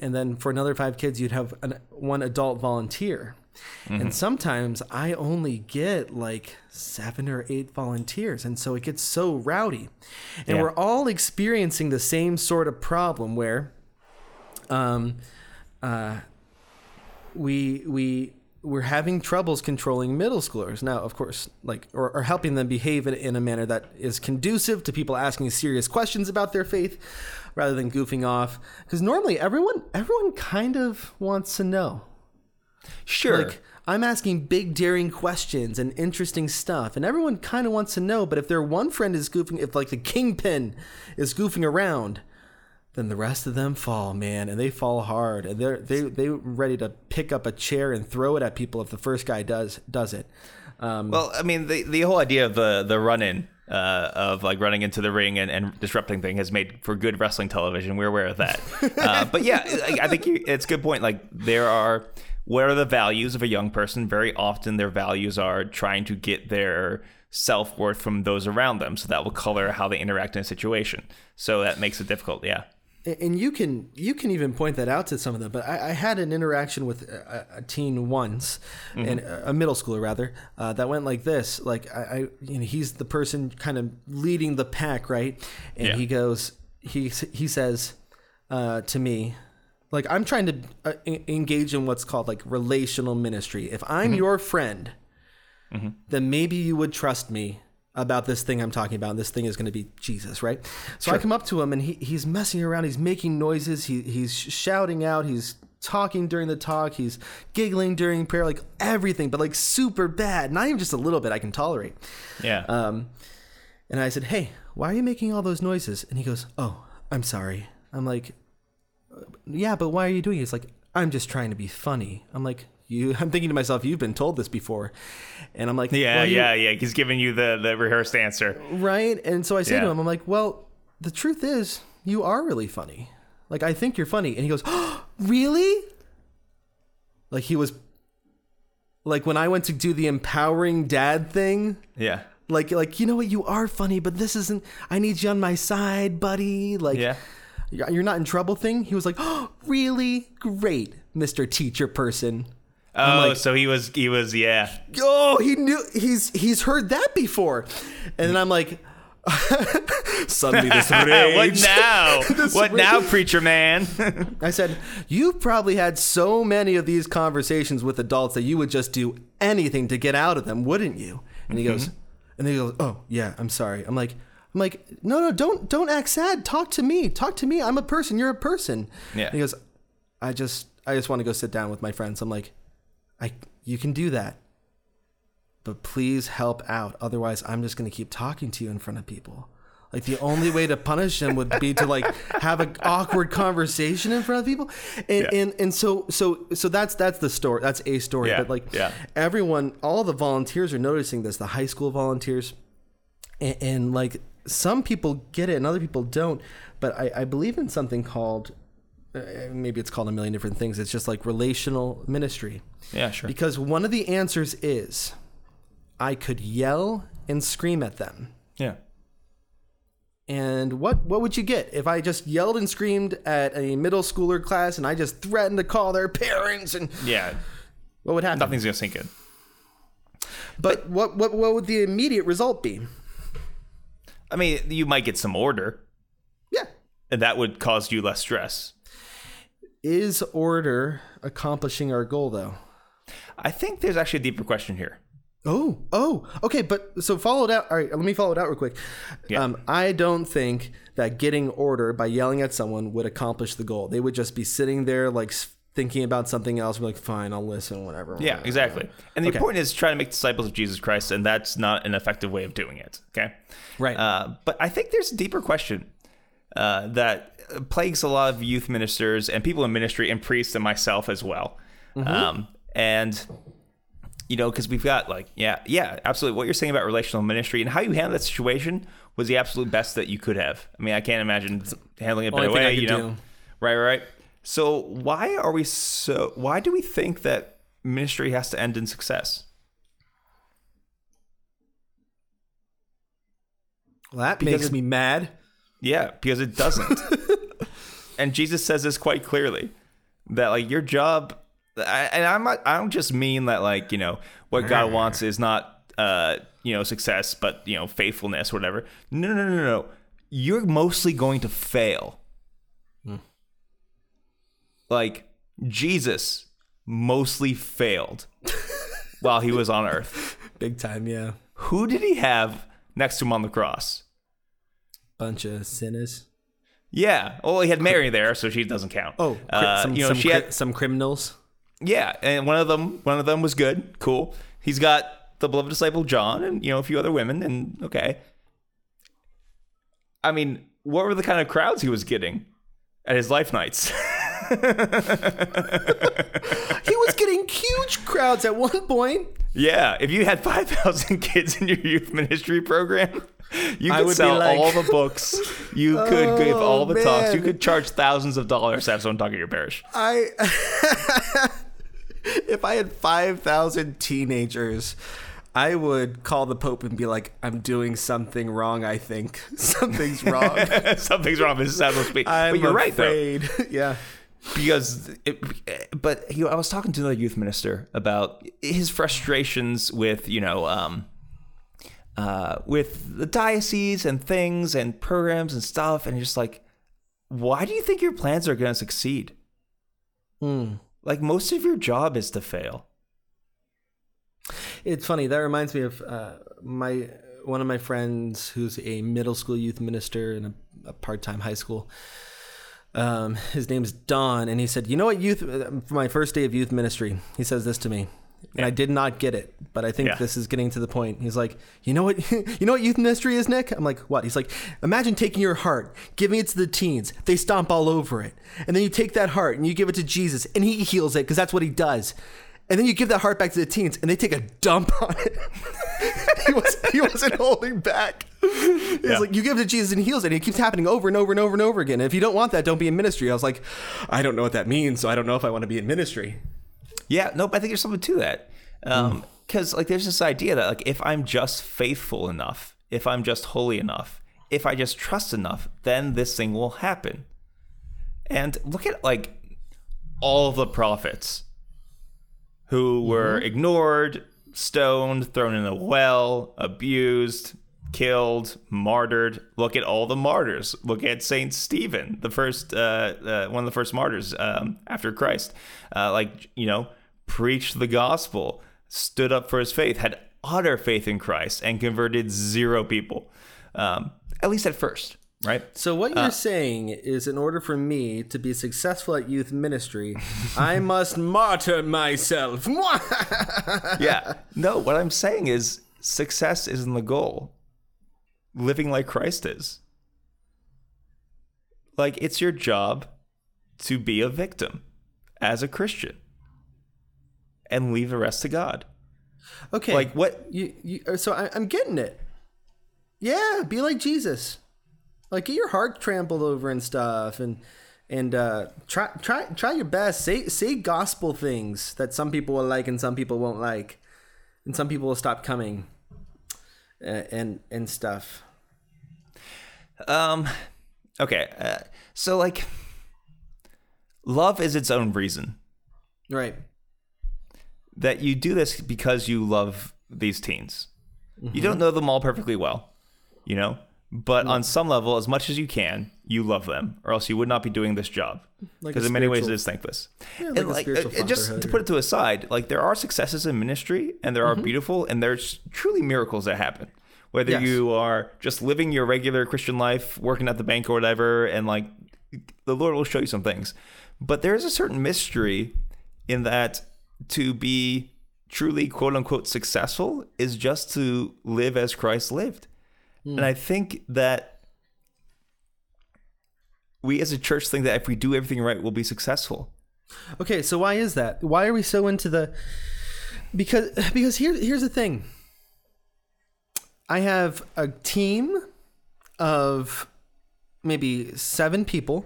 and then for another five kids you'd have an, one adult volunteer. And sometimes i only get like seven or eight volunteers and so it gets so rowdy. And Yeah. we're all experiencing the same sort of problem where um uh we we we're having troubles controlling middle schoolers. Now of course like or, or helping them behave in, in a manner that is conducive to people asking serious questions about their faith rather than goofing off. Because normally everyone everyone kind of wants to know. Sure. like i'm asking big daring questions and interesting stuff and everyone kind of wants to know but if their one friend is goofing if like the kingpin is goofing around then the rest of them fall, man, and they fall hard, and they're they they ready to pick up a chair and throw it at people if the first guy does does it. Um, Well, I mean, the the whole idea of the the run in uh, of like running into the ring and, and disrupting thing has made for good wrestling television. We're aware of that. uh, but yeah, I, I think you, it's a good point. Like there are what are the values of a young person? Very often, their values are trying to get their self worth from those around them. So that will color how they interact in a situation. So that makes it difficult. Yeah. And you can you can even point that out to some of them. But I, I had an interaction with a, a teen once, and a middle schooler rather, uh, that went like this. Like I, I, you know, he's the person kind of leading the pack, right? And Yeah. he goes, he he says uh, to me, like I'm trying to uh, engage in what's called like relational ministry. If I'm your friend, then maybe you would trust me about this thing I'm talking about. And this thing is going to be Jesus, right? So I come up to him and he, he's messing around. He's making noises. He, he's shouting out. He's talking during the talk. He's giggling during prayer, like everything, but like super bad. Not even just a little bit I can tolerate. Yeah. Um, and I said, Hey, why are you making all those noises? And he goes, Oh, I'm sorry. I'm like, Yeah, but why are you doing it? He's like, I'm just trying to be funny. I'm like, you, I'm thinking to myself, you've been told this before. And I'm like, yeah. well, yeah. Yeah. He's giving you the, the rehearsed answer. Right. And so I say to him, I'm like, well, the truth is, you are really funny. Like, I think you're funny. And he goes, oh, really? Like, he was, like, when I went to do the empowering dad thing, Yeah. like, like, you know what? You are funny, but this isn't, I need you on my side, buddy. Like, Yeah. you're not in trouble thing. He was like, oh, really? Great, Mr. Teacher Person. Oh, like- so he was, he was, yeah. oh he knew he's he's heard that before. And then i'm like suddenly this what now? What rage. now, preacher man? i said you've probably had so many of these conversations with adults that you would just do anything to get out of them wouldn't you? And he mm-hmm. goes and then he goes oh yeah i'm sorry. I'm like i'm like no no don't don't act sad. Talk to me. Talk to me. I'm a person. You're a person. Yeah. and he goes i just i just want to go sit down with my friends. I'm like i you can do that but please help out. Otherwise, I'm just going to keep talking to you in front of people. Like the only way to punish him would be to like have an awkward conversation in front of people, and Yeah. and and so so so that's that's the story. That's a story. Yeah, But like yeah. everyone, all the volunteers are noticing this. The high school volunteers, and, and like some people get it and other people don't. But I, I believe in something called Uh, maybe it's called a million different things. It's just like relational ministry. yeah, sure. Because one of the answers is I could yell and scream at them. Yeah. And what what would you get if I just yelled and screamed at a middle schooler class and I just threatened to call their parents and Yeah. what would happen? Nothing's going to sink in. But what what what would the immediate result be? I mean, you might get some order, Yeah. and that would cause you less stress. Is order accomplishing our goal though? I think there's actually a deeper question here. Oh, oh, okay. But so follow it out. All right, let me follow it out real quick. Yeah. Um, I don't think that getting order by yelling at someone would accomplish the goal. They would just be sitting there like thinking about something else. be like, fine, I'll listen, whatever. Yeah, exactly. And the Okay. point is trying to make disciples of Jesus Christ, and that's not an effective way of doing it. Okay. Right. Uh, but I think there's a deeper question uh, that plagues a lot of youth ministers and people in ministry and priests and myself as well. Um, and you know, because we've got like, yeah, yeah, absolutely. What you're saying about relational ministry and how you handle that situation was the absolute best that you could have. I mean, I can't imagine handling it better way. You know, do. right, right. So why are we so? Why do we think that ministry has to end in success? Well, that Because makes me mad. Yeah, because it doesn't. and Jesus says this quite clearly that like your job, I, and I'm not, I don't just mean that like you know what God wants is not uh you know success, but you know faithfulness, or whatever. No, no, no, no, no. You're mostly going to fail. Like Jesus mostly failed while he was on earth. Big time, yeah. Who did he have next to him on the cross? Bunch of sinners. Yeah. Well, he had Mary there, so she doesn't count. Oh, uh, some, you know, some, she had some criminals. yeah, and one of them, one of them was good, cool. He's got the beloved disciple John, and you know a few other women, and okay. I mean, what were the kind of crowds he was getting at his life nights? he was getting huge crowds at one point. yeah, if you had five thousand kids in your youth ministry program. You could sell like- all the books. You could give all the talks. You could charge thousands of dollars to have someone talk at your parish. I if I had 5,000 teenagers, I would call the Pope and be like, I'm doing something wrong, I think. Something's wrong. Something's wrong this speech. I'm but you're right, though. afraid. yeah. because it, but you know, I was talking to another youth minister about his frustrations with you know um, uh, with the diocese and things and programs and stuff, and you're just like, why do you think your plans are going to succeed? Like most of your job is to fail. It's funny. That reminds me of uh, my one of my friends who's a middle school youth minister in a, a part time high school. Um, his name's Don, and he said, "You know what, youth? For my first day of youth ministry, he says this to me, and I did not get it, but I think Yeah. this is getting to the point. He's like, you know what, you know what youth ministry is, Nick? I'm like, what? He's like, imagine taking your heart, giving it to the teens, they stomp all over it, and then you take that heart and you give it to Jesus, and He heals it because that's what He does." And then you give that heart back to the teens, and they take a dump on it. he was he wasn't holding back. It's Yeah. like you give it to Jesus and he heals it. And it keeps happening over and over and over and over again. And if you don't want that, don't be in ministry. I was like, I don't know what that means, so I don't know if I want to be in ministry. Yeah, nope. I think there's something to that. Um, because like there's this idea that like if I'm just faithful enough, if I'm just holy enough, if I just trust enough, then this thing will happen. And look at like all the prophets who were ignored, stoned, thrown in a well, abused, killed, martyred. Look at all the martyrs. Look at Saint Stephen, the first, uh, uh, one of the first martyrs um, after Christ. Uh, like you know, preached the gospel, stood up for his faith, had utter faith in Christ, and converted zero people. Um, at least at first, right? So what you're saying is, in order for me to be successful at youth ministry, I must martyr myself. yeah. No, what I'm saying is success isn't the goal. Living like Christ is. Like it's your job to be a victim as a Christian and leave the rest to God. okay, Like what you, you uh, so I, I'm getting it. Yeah, be like Jesus. Like get your heart trampled over and stuff, and and uh, try try try your best. Say say gospel things that some people will like and some people won't like, and some people will stop coming, uh, and and stuff. um okay, uh, so like love is its own reason. Right. That you do this because you love these teens. Mm-hmm. You don't know them all perfectly well, you know, but on some level, as much as you can, you love them, or else you would not be doing this job. Because a in many ways, it is thankless. Yeah, and like like, spiritual uh, just to put it to a side, like there are successes in ministry, and there are beautiful, and there's truly miracles that happen. Whether Yes. you are just living your regular Christian life, working at the bank or whatever, and like the Lord will show you some things. But there is a certain mystery in that to be truly quote unquote successful is just to live as Christ lived. Hmm. And I think that we as a church think that if we do everything right, we'll be successful. Okay, so why is that? Why are we so into the because because here here's the thing. I have a team of maybe 7 people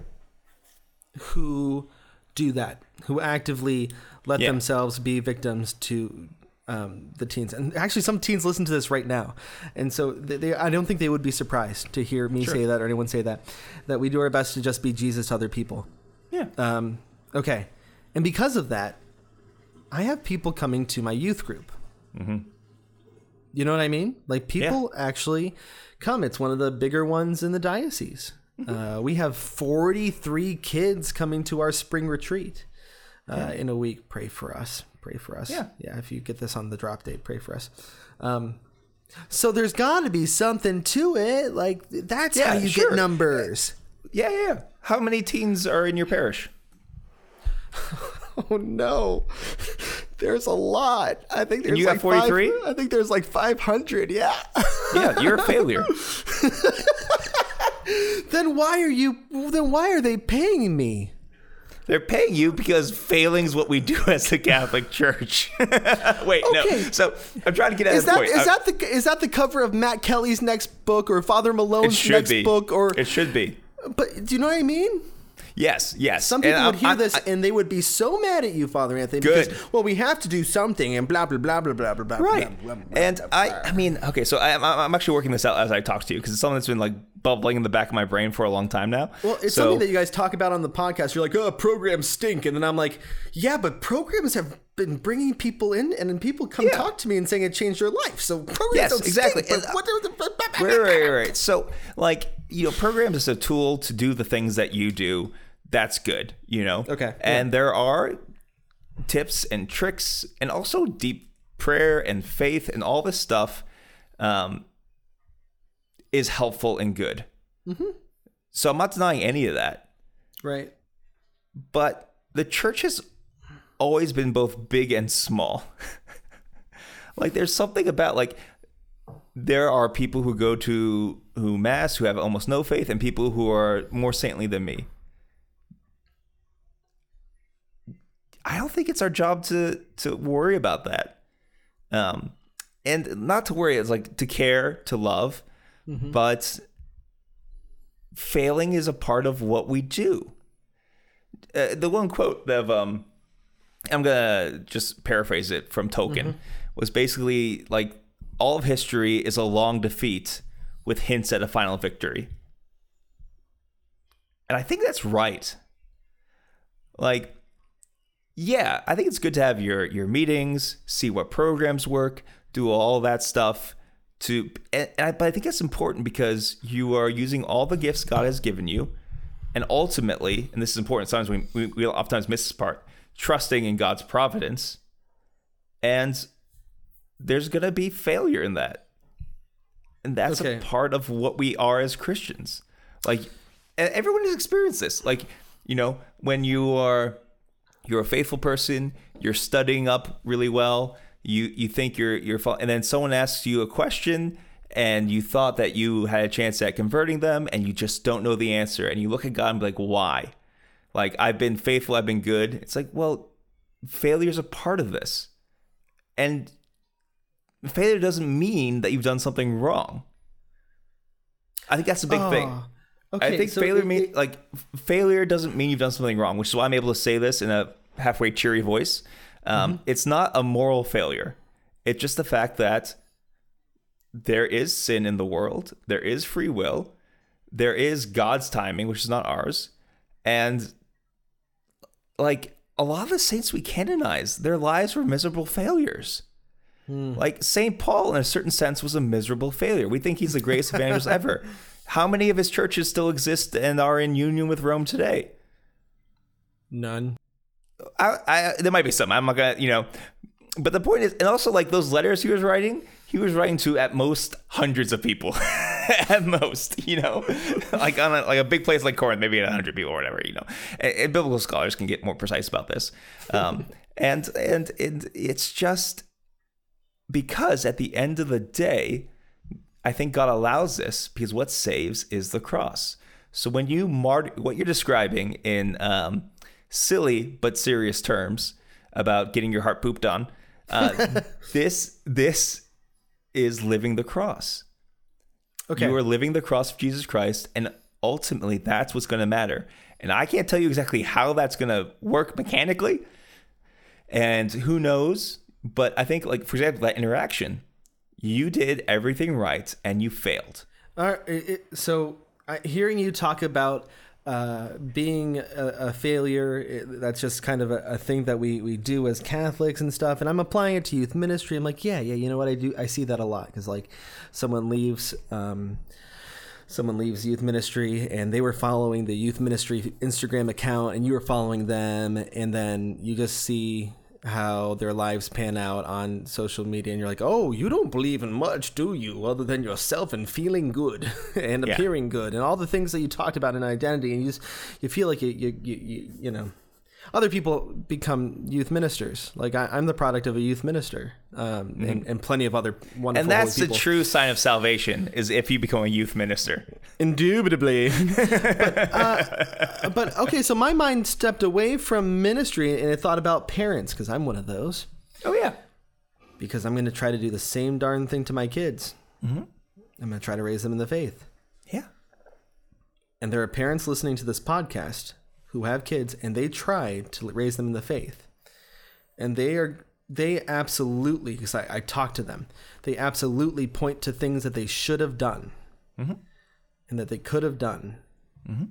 who do that, who actively let Yeah. themselves be victims to um, the teens. And actually, some teens listen to this right now, and so they, they, I don't think they would be surprised to hear me say that or anyone say that. That we do our best to just be Jesus to other people. Yeah. Um, okay. And because of that, I have people coming to my youth group. Mm-hmm. You know what I mean? Like people actually come. It's one of the bigger ones in the diocese. Mm-hmm. Uh, we have 43 kids coming to our spring retreat uh, in a week. Pray for us. Pray for us. Yeah. Yeah. If you get this on the drop date, pray for us. Um, so there's got to be something to it. Like that's how you sure. get numbers. Yeah, yeah, yeah. How many teens are in your parish? Oh no, there's a lot. I think there's you got like 43? Five, I think there's like 500. Yeah. Yeah, you're a failure. then why are you? Then why are they paying me? They're paying you because failing's what we do as the Catholic Church. Wait, no. So I'm trying to get at Is the that point. is I- that the is that the cover of Matt Kelly's next book or Father Malone's next be book or? it should be. But do you know what I mean? Yes, yes. Some people And would I'm- hear I'm- this and they would be so mad at you, Father Anthony. Good. Because, well, we have to do something and blah blah blah blah blah blah blah. right. Blah, blah, blah, And I. I mean, okay, so I, I'm, I'm actually working this out as I talk to you because it's something that's been like bubbling in the back of my brain for a long time now. Well, it's so, something that you guys talk about on the podcast. You're like, oh, programs stink. And then I'm like, yeah, but programs have been bringing people in, and then people come Yeah. talk to me and saying it changed their life. So programs Yes, don't exactly. stink. And, uh, what right, right, right. So, like, you know, programs is a tool to do the things that you do. That's good, you know. Okay, And there are tips and tricks, and also deep prayer and faith and all this stuff um, is helpful and good. Mm-hmm. So I'm not denying any of that, Right. but the church has always been both big and small. like, there's something about like there are people who go to who mass who have almost no faith and people who are more saintly than me i don't think it's our job to to worry about that um and not to worry it's like to care to love but failing is a part of what we do. Uh, the one quote of um i'm gonna just paraphrase it from tolkien was basically like all of history is a long defeat with hints at a final victory. And i think that's right. Like yeah i think it's good to have your your meetings see what programs work do all that stuff to and, I, but i think that's important because you are using all the gifts god has given you. And ultimately and this is important sometimes we, we, we oftentimes miss this part trusting in god's providence. And there's going to be failure in that. And that's Okay. a part of what we are as christians. Like everyone has experienced this. Like you know when you are you're a faithful person you're studying up really well you you think you're you're and then someone asks you a question and you thought that you had a chance at converting them and you just don't know the answer and you look at god and be like why? Like i've been faithful i've been good. It's like well failure is a part of this. And failure doesn't mean that you've done something wrong. I think that's a big oh, thing. Oh, Okay, I think so failure it- mean like failure doesn't mean you've done something wrong, which is why I'm able to say this in a halfway cheery voice. Um, Mm-hmm. It's not a moral failure. It's just the fact that there is sin in the world, there is free will, there is God's timing, which is not ours, and like a lot of the saints we canonize, their lives were miserable failures. Hmm. Like St. Paul, in a certain sense, was a miserable failure. We think he's the greatest evangelist ever. How many of his churches still exist and are in union with Rome today? none. I, I, there might be some. I'm not gonna, you know. But the point is, and also like those letters he was writing, he was writing to at most hundreds of people, at most, you know, like on a, like a big place like Corinth, maybe a hundred people or whatever, you know. And, and biblical scholars can get more precise about this, um, and and and it's just because at the end of the day, I think God allows this because what saves is the cross. So when you mart- what you're describing in um, silly but serious terms about getting your heart pooped on, uh, this this is living the cross. Okay. You are living the cross of Jesus Christ, and ultimately that's what's going to matter. And I can't tell you exactly how that's going to work mechanically, and who knows. But I think, like for example, that interaction, you did everything right and you failed. All right, it, so I, hearing you talk about uh, being a, a failure, it, that's just kind of a, a thing that we, we do as Catholics and stuff. And I'm applying it to youth ministry. I'm like, yeah, yeah, you know what I do? I see that a lot because like someone leaves. Um, someone leaves youth ministry and they were following the youth ministry Instagram account and you were following them and then you just see how their lives pan out on social media and you're like oh you don't believe in much do you other than yourself and feeling good and Yeah. appearing good and all the things that you talked about in identity and you just you feel like you you you, you, you know other people become youth ministers like I, i'm the product of a youth minister um, and, and plenty of other wonderful Mm-hmm. And that's the true sign of salvation is if you become a youth minister. Indubitably. but, uh, but okay, so my mind stepped away from ministry and it thought about parents because I'm one of those. Oh yeah. Because I'm going to try to do the same darn thing to my kids. Mm-hmm. I'm going to try to raise them in the faith. Yeah. And there are parents listening to this podcast who have kids and they try to raise them in the faith, and they are they absolutely because I, I talk to them, they absolutely point to things that they should have done, mm-hmm. and that they could have done, mm-hmm.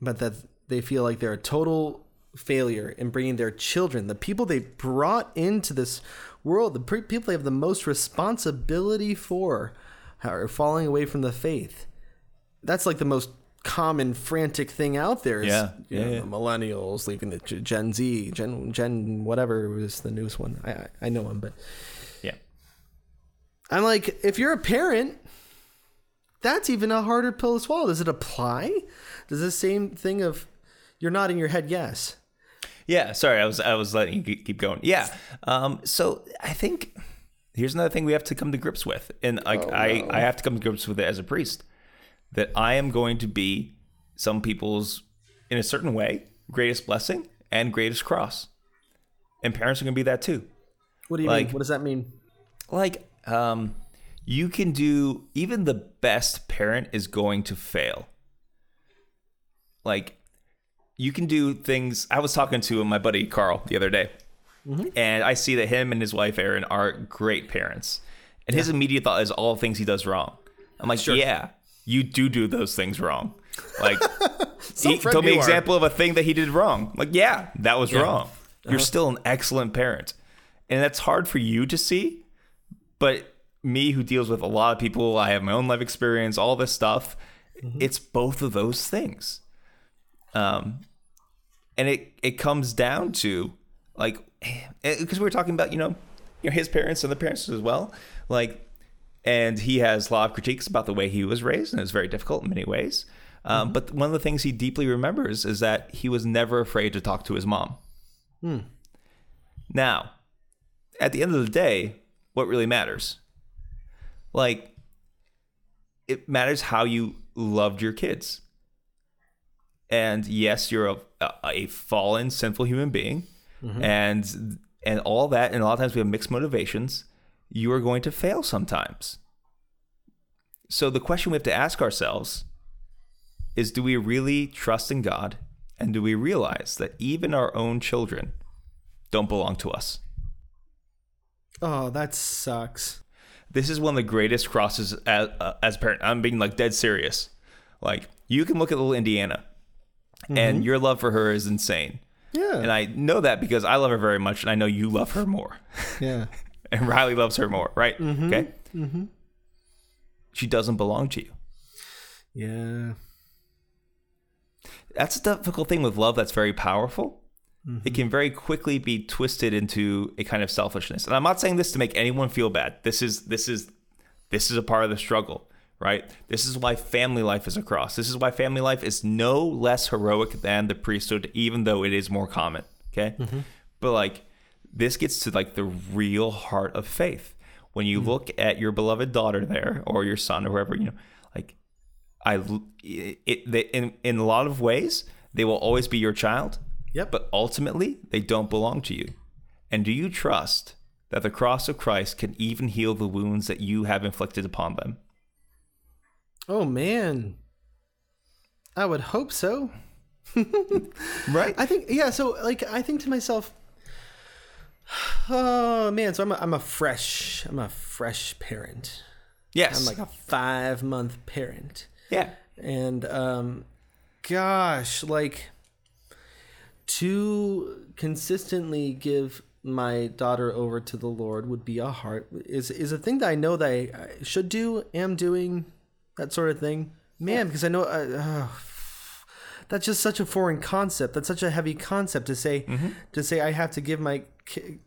but that they feel like they're a total failure in bringing their children, the people they brought into this world, the pre- people they have the most responsibility for, are falling away from the faith. That's like the most common frantic thing out there. Is, Yeah, know, yeah. millennials leaving the Gen Z, Gen Gen whatever was the newest one. I I, know them, but Yeah. I'm like, if you're a parent, that's even a harder pill to swallow. Does it apply? Does the same thing of you're nodding your head yes? Yeah, sorry, I was I was letting you keep keep going. Yeah, um, so I think here's another thing we have to come to grips with, and like I I have to come to grips with it as a priest that I am going to be some people's in a certain way greatest blessing and greatest cross, and parents are going to be that too. What do you Like- mean? What does that mean? Like, um, you can do even the best parent is going to fail. Like, you can do things. I was talking to my buddy Carl the other day, and I see that him and his wife Erin are great parents. And his immediate thought is all things he does wrong. I'm like, yeah, you do do those things wrong. Like, he told me an example of a thing that he did wrong. Like, yeah, that was wrong. You're still an excellent parent, and that's hard for you to see. But me, who deals with a lot of people, I have my own life experience, all this stuff. It's both of those things. Um, and it it comes down to like eh, eh, because we were talking about you know you know his parents and the parents as well like and he has a lot of critiques about the way he was raised and it's very difficult in many ways. Um, mm-hmm. but one of the things he deeply remembers is that he was never afraid to talk to his mom. Hmm. Now at the end of the day what really matters? Like it matters how you loved your kids. And yes you're a, a, a fallen sinful human being. Mm-hmm. And and all that and a lot of times we have mixed motivations you are going to fail sometimes so the question we have to ask ourselves is do we really trust in god and do we realize that even our own children don't belong to us Oh, that sucks. this is one of the greatest crosses as, uh, as a parent. I'm being like dead serious. Like you can look at little Indiana, and your love for her is insane. Yeah. And I know that because I love her very much, and I know you love her more, yeah. And Riley loves her more, right? Mm-hmm. Okay. Mm-hmm. She doesn't belong to you. Yeah. That's a difficult thing with love. That's very powerful. It mm-hmm. can very quickly be twisted into a kind of selfishness. And I'm not saying this to make anyone feel bad. This is this is this is a part of the struggle, right? This is why family life is a cross. This is why family life is no less heroic than the priesthood, even though it is more common. Okay, mm-hmm. but like this gets to like the real heart of faith. When you hmm. look at your beloved daughter there, or your son, or whoever you know, like I, it, they, in in a lot of ways, they will always be your child. Yep. But ultimately, they don't belong to you. And do you trust that the cross of Christ can even heal the wounds that you have inflicted upon them? Oh man. I would hope so. Right. I think yeah, so like I think to myself Oh man, so I'm a, I'm a fresh I'm a fresh parent. yes. I'm like a 5 month parent. yeah. And um gosh, like to consistently give my daughter over to the Lord would be a heart is is a thing that I know that I, I should do, am doing, that sort of thing. Man, because I know uh, uh, that's just such a foreign concept. That's such a heavy concept to say to say I have to give my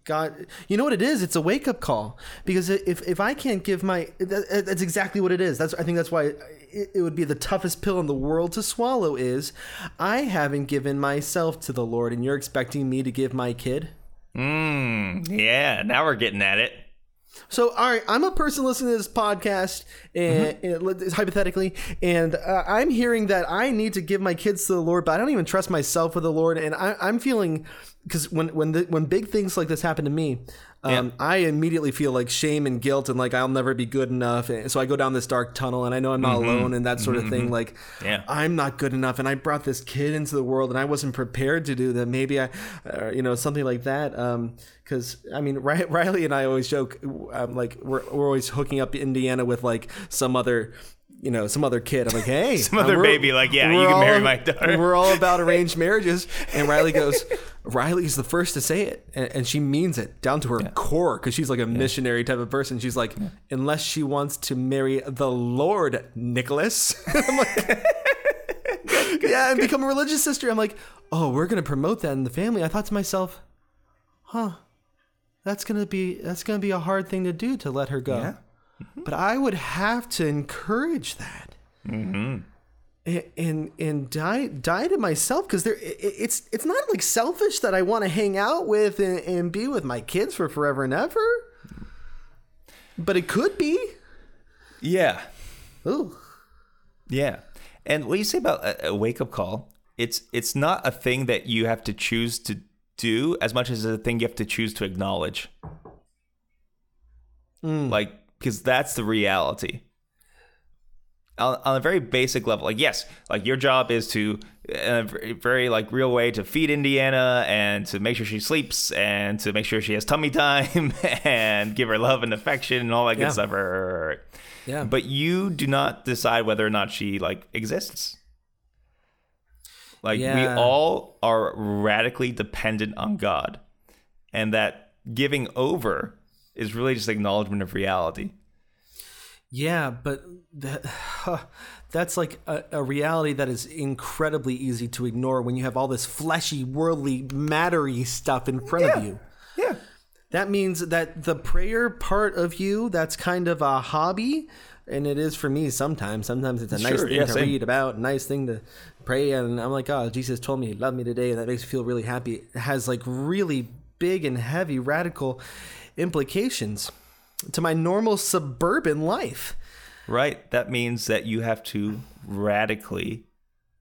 God. You know what it is? It's a wake up call because if if I can't give my that, that's exactly what it is. That's I think that's why it, it would be the toughest pill in the world to swallow. Is I haven't given myself to the Lord, and you're expecting me to give my kid. Mm, yeah. Now we're getting at it. So, all right, I'm a person listening to this podcast, and, Mm-hmm. and hypothetically, and uh, I'm hearing that I need to give my kids to the Lord, but I don't even trust myself with the Lord, and I, I'm feeling because when when the, when big things like this happen to me, um, Yeah. I immediately feel like shame and guilt and like I'll never be good enough. And so I go down this dark tunnel and I know I'm not alone and that sort of thing. Like, Mm-hmm. Yeah. I'm not good enough and I brought this kid into the world and I wasn't prepared to do that. Maybe I, uh, you know, something like that. Um, because I mean, Riley and I always joke, um, like we're we're always hooking up Indiana with like some other. You know, some other kid. I'm like, hey, Some other baby, like, yeah, you can marry all- my daughter. We're all about arranged marriages. And Riley goes, Riley's the first to say it. And, and she means it down to her core because she's like a missionary type of person. She's like, unless she wants to marry the Lord, Nicholas. I'm like, yeah, and become a religious sister. I'm like, oh, we're going to promote that in the family. I thought to myself, huh, that's going to be, that's going to be a hard thing to do to let her go. Yeah. But I would have to encourage that mm-hmm. and and, and die die to myself because there it's it's not like selfish that I want to hang out with and, and be with my kids for forever and ever. But it could be. Yeah. Ooh. Yeah. And what you say about a, a wake up call, it's it's not a thing that you have to choose to do as much as a thing you have to choose to acknowledge. Mm. Like because that's the reality. On, on a very basic level, like yes, like your job is to in a very, like real way to feed Indiana and to make sure she sleeps and to make sure she has tummy time and give her love and affection and all that good Yeah. stuff. Yeah. But you do not decide whether or not she like exists. Like we all are radically dependent on God. And that giving over is really just acknowledgement of reality. Yeah, but that, that's like a, a reality that is incredibly easy to ignore when you have all this fleshy, worldly, mattery stuff in front of you. Yeah. That means that the prayer part of you, that's kind of a hobby, and it is for me sometimes. Sometimes it's a nice Sure, thing yeah, to same. read about, a nice thing to pray, and I'm like, oh, Jesus told me he loved me today, and that makes me feel really happy. It has like really big and heavy radical implications to my normal suburban life. Right? That means that you have to radically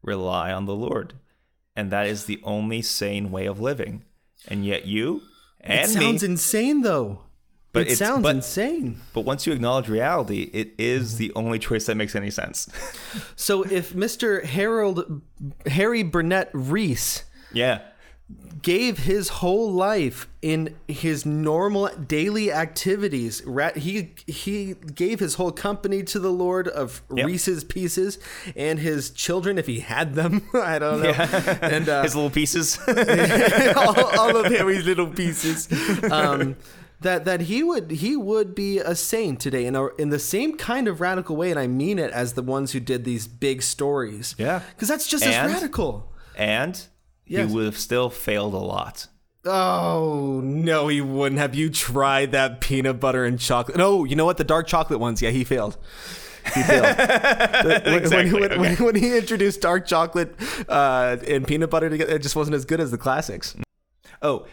rely on the Lord. And that is the only sane way of living. And yet you and it sounds me, insane, though. But it sounds but- insane. but once you acknowledge reality, it is the only choice that makes any sense. So if Mr. Harold Harry Burnett Reese yeah. Gave his whole life in his normal daily activities. He he gave his whole company to the Lord of Yep. Reese's Pieces and his children, if he had them. I don't know. And uh, His little pieces. all, all of Harry's little pieces. Um, that that he would he would be a saint today in a, in the same kind of radical way, and I mean it as the ones who did these big stories. Yeah. because that's just And- as radical. and Yes. he would have still failed a lot. Oh no, he wouldn't. Have you tried that peanut butter and chocolate? No, you know what? The dark chocolate ones. Yeah, he failed. He failed. When, Exactly, when, okay. when, when he introduced dark chocolate uh, and peanut butter together, it just wasn't as good as the classics. Oh,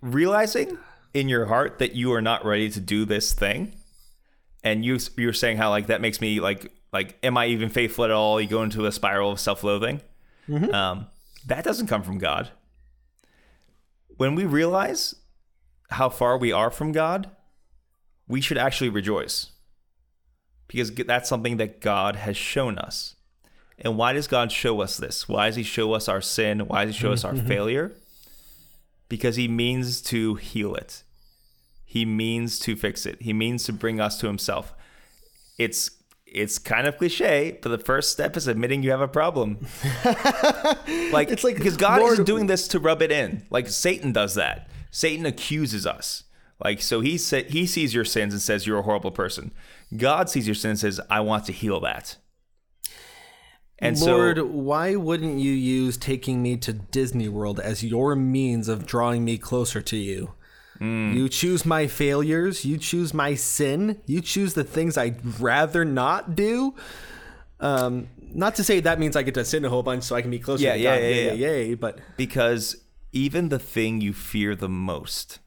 realizing in your heart that you are not ready to do this thing, and you you're saying how like that makes me like like am I even faithful at all? You go into a spiral of self-loathing. Um, that doesn't come from God. When we realize how far we are from God, we should actually rejoice because that's something that God has shown us. And why does God show us this? Why does He show us our sin? Why does He show us our mm-hmm. failure? because he means to heal it. He means to fix it. He means to bring us to himself. It's it's kind of cliche, but the first step is admitting you have a problem. like It's like, because God Lord- isn't doing this to rub it in. Like Satan does that. Satan accuses us. Like so he sa- he sees your sins and says you're a horrible person. God sees your sins and says I want to heal that. And so Lord, so why wouldn't you use taking me to Disney World as your means of drawing me closer to you? Hmm. You choose my failures. You choose my sin. You choose the things I'd rather not do. Um, not to say that means I get to sin a whole bunch so I can be closer Yeah, to yeah, God. yeah, yeah. yay, yay, But because even the thing you fear the most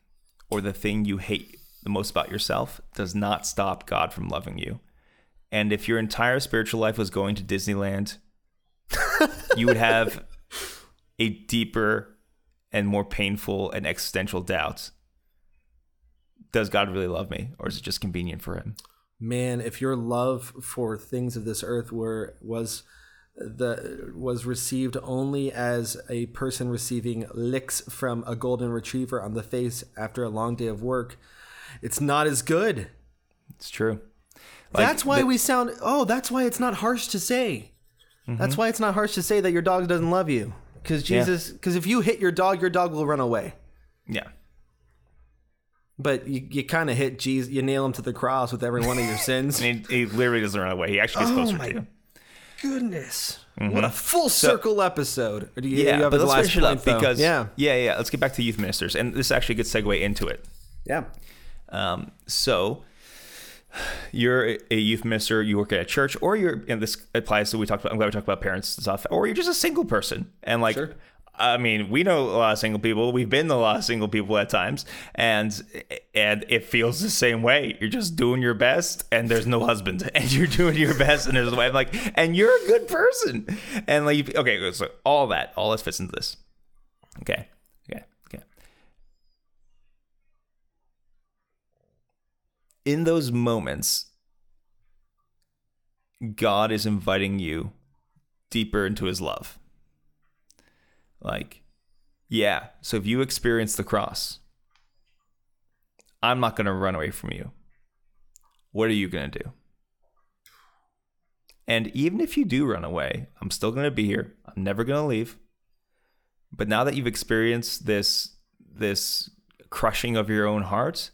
or the thing you hate the most about yourself does not stop God from loving you. And if your entire spiritual life was going to Disneyland, you would have a deeper and more painful and existential doubt does God really love me, or is it just convenient for Him? Man, if your love for things of this earth were was the was received only as a person receiving licks from a golden retriever on the face after a long day of work, it's not as good. It's true. Like, that's why the- we sound. Oh, that's why it's not harsh to say. Mm-hmm. That's why it's not harsh to say that your dog doesn't love you. Because Jesus, because if you hit your dog, your dog will run away. Yeah. But you, you kind of hit Jesus, you nail him to the cross with every one of your sins. And he, he literally doesn't run away. He actually gets Oh closer my to you. Goodness, what a full circle episode. Or do you, Mm-hmm. Yeah, you have but let's finish it up though? because yeah, yeah, yeah. Let's get back to youth ministers, and this is actually a good segue into it. yeah, Um, so you're a youth minister, you work at a church, or you're and this applies to we talked about I'm glad we talked about parents and stuff, or you're just a single person. And like Sure. I mean, we know a lot of single people. We've been a lot of single people at times, and and it feels the same way. You're just doing your best, and there's no husband, and you're doing your best, and there's a wife. Like, and you're a good person, and like, okay, so all that, all this fits into this. Okay, okay, okay. in those moments, God is inviting you deeper into his love. Like, yeah, so if you experience the cross, I'm not going to run away from you. What are you going to do? And even if you do run away, I'm still going to be here. I'm never going to leave. But now that you've experienced this this crushing of your own heart,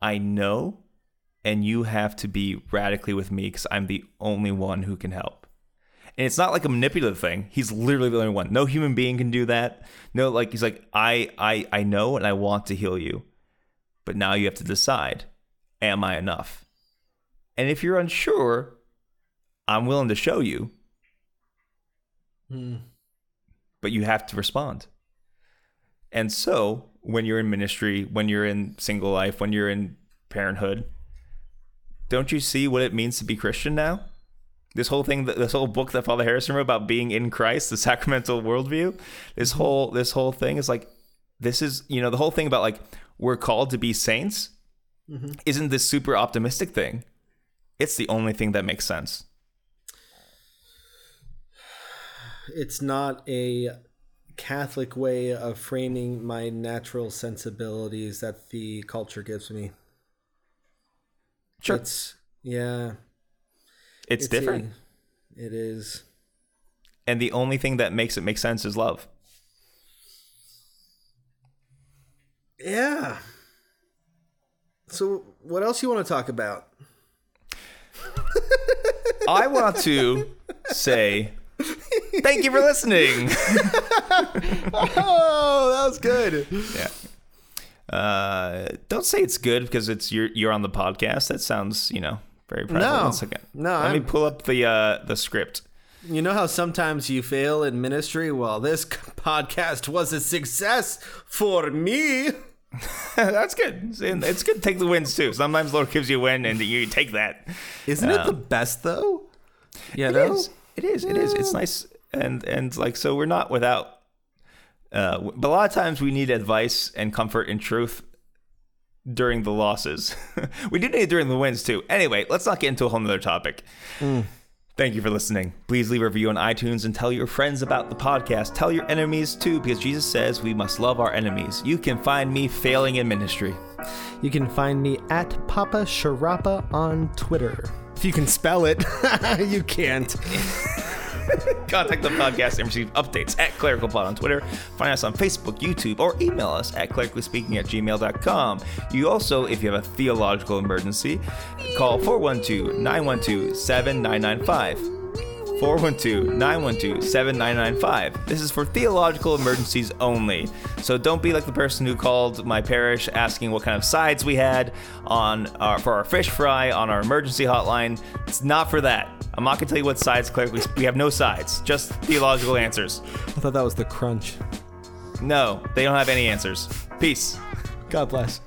I know and you have to be radically with me because I'm the only one who can help. And it's not like a manipulative thing. He's literally the only one. No human being can do that. No, like he's like, I I I know and I want to heal you. But now you have to decide, am I enough? And if you're unsure, I'm willing to show you. Hmm. But you have to respond. And so, when you're in ministry, when you're in single life, when you're in parenthood, don't you see what it means to be Christian now? This whole thing, this whole book that Father Harrison wrote about being in Christ, the sacramental worldview, this mm-hmm. whole this whole thing is like, this is you know the whole thing about like we're called to be saints. Mm-hmm. Isn't this super optimistic thing? It's the only thing that makes sense. it's not a Catholic way of framing my natural sensibilities that the culture gives me. Sure, It's yeah, it's, different, a- it is. and the only thing that makes it make sense is love. Yeah. So, what else you want to talk about? I want to say thank you for listening. Oh, that was good. Yeah. Uh, don't say it's good because it's you're you're on the podcast. That sounds you know very private. No. One second. No, Let me I'm- pull up the uh the script. You know how sometimes you fail in ministry? Well, this podcast was a success for me. That's good. It's good to take the wins too. Sometimes the Lord gives you a win and you take that. Isn't it the best though? Yeah, It is. It is. It is. It's nice and and like so we're not without. Uh, but a lot of times we need advice and comfort and truth during the losses. we do need it during the wins too. Anyway, let's not get into a whole nother topic. Hmm. Thank you for listening. Please leave a review on iTunes and tell your friends about the podcast. Tell your enemies too, because Jesus says we must love our enemies. You can find me failing in ministry. You can find me at Papa Sharapa on Twitter. If you can spell it, you can't. Contact the podcast and receive updates at ClericalPod on Twitter. Find us on Facebook, YouTube, or email us at clericallyspeaking at gmail.com. You also, if you have a theological emergency, call 412 912 7995. 412-912-7995. This is for theological emergencies only. So don't be like the person who called my parish asking what kind of sides we had on our, for our fish fry on our emergency hotline. It's not for that. I'm not gonna tell you what sides clearly. We have no sides, just theological answers. I thought that was the crunch. No, they don't have any answers. Peace. God bless.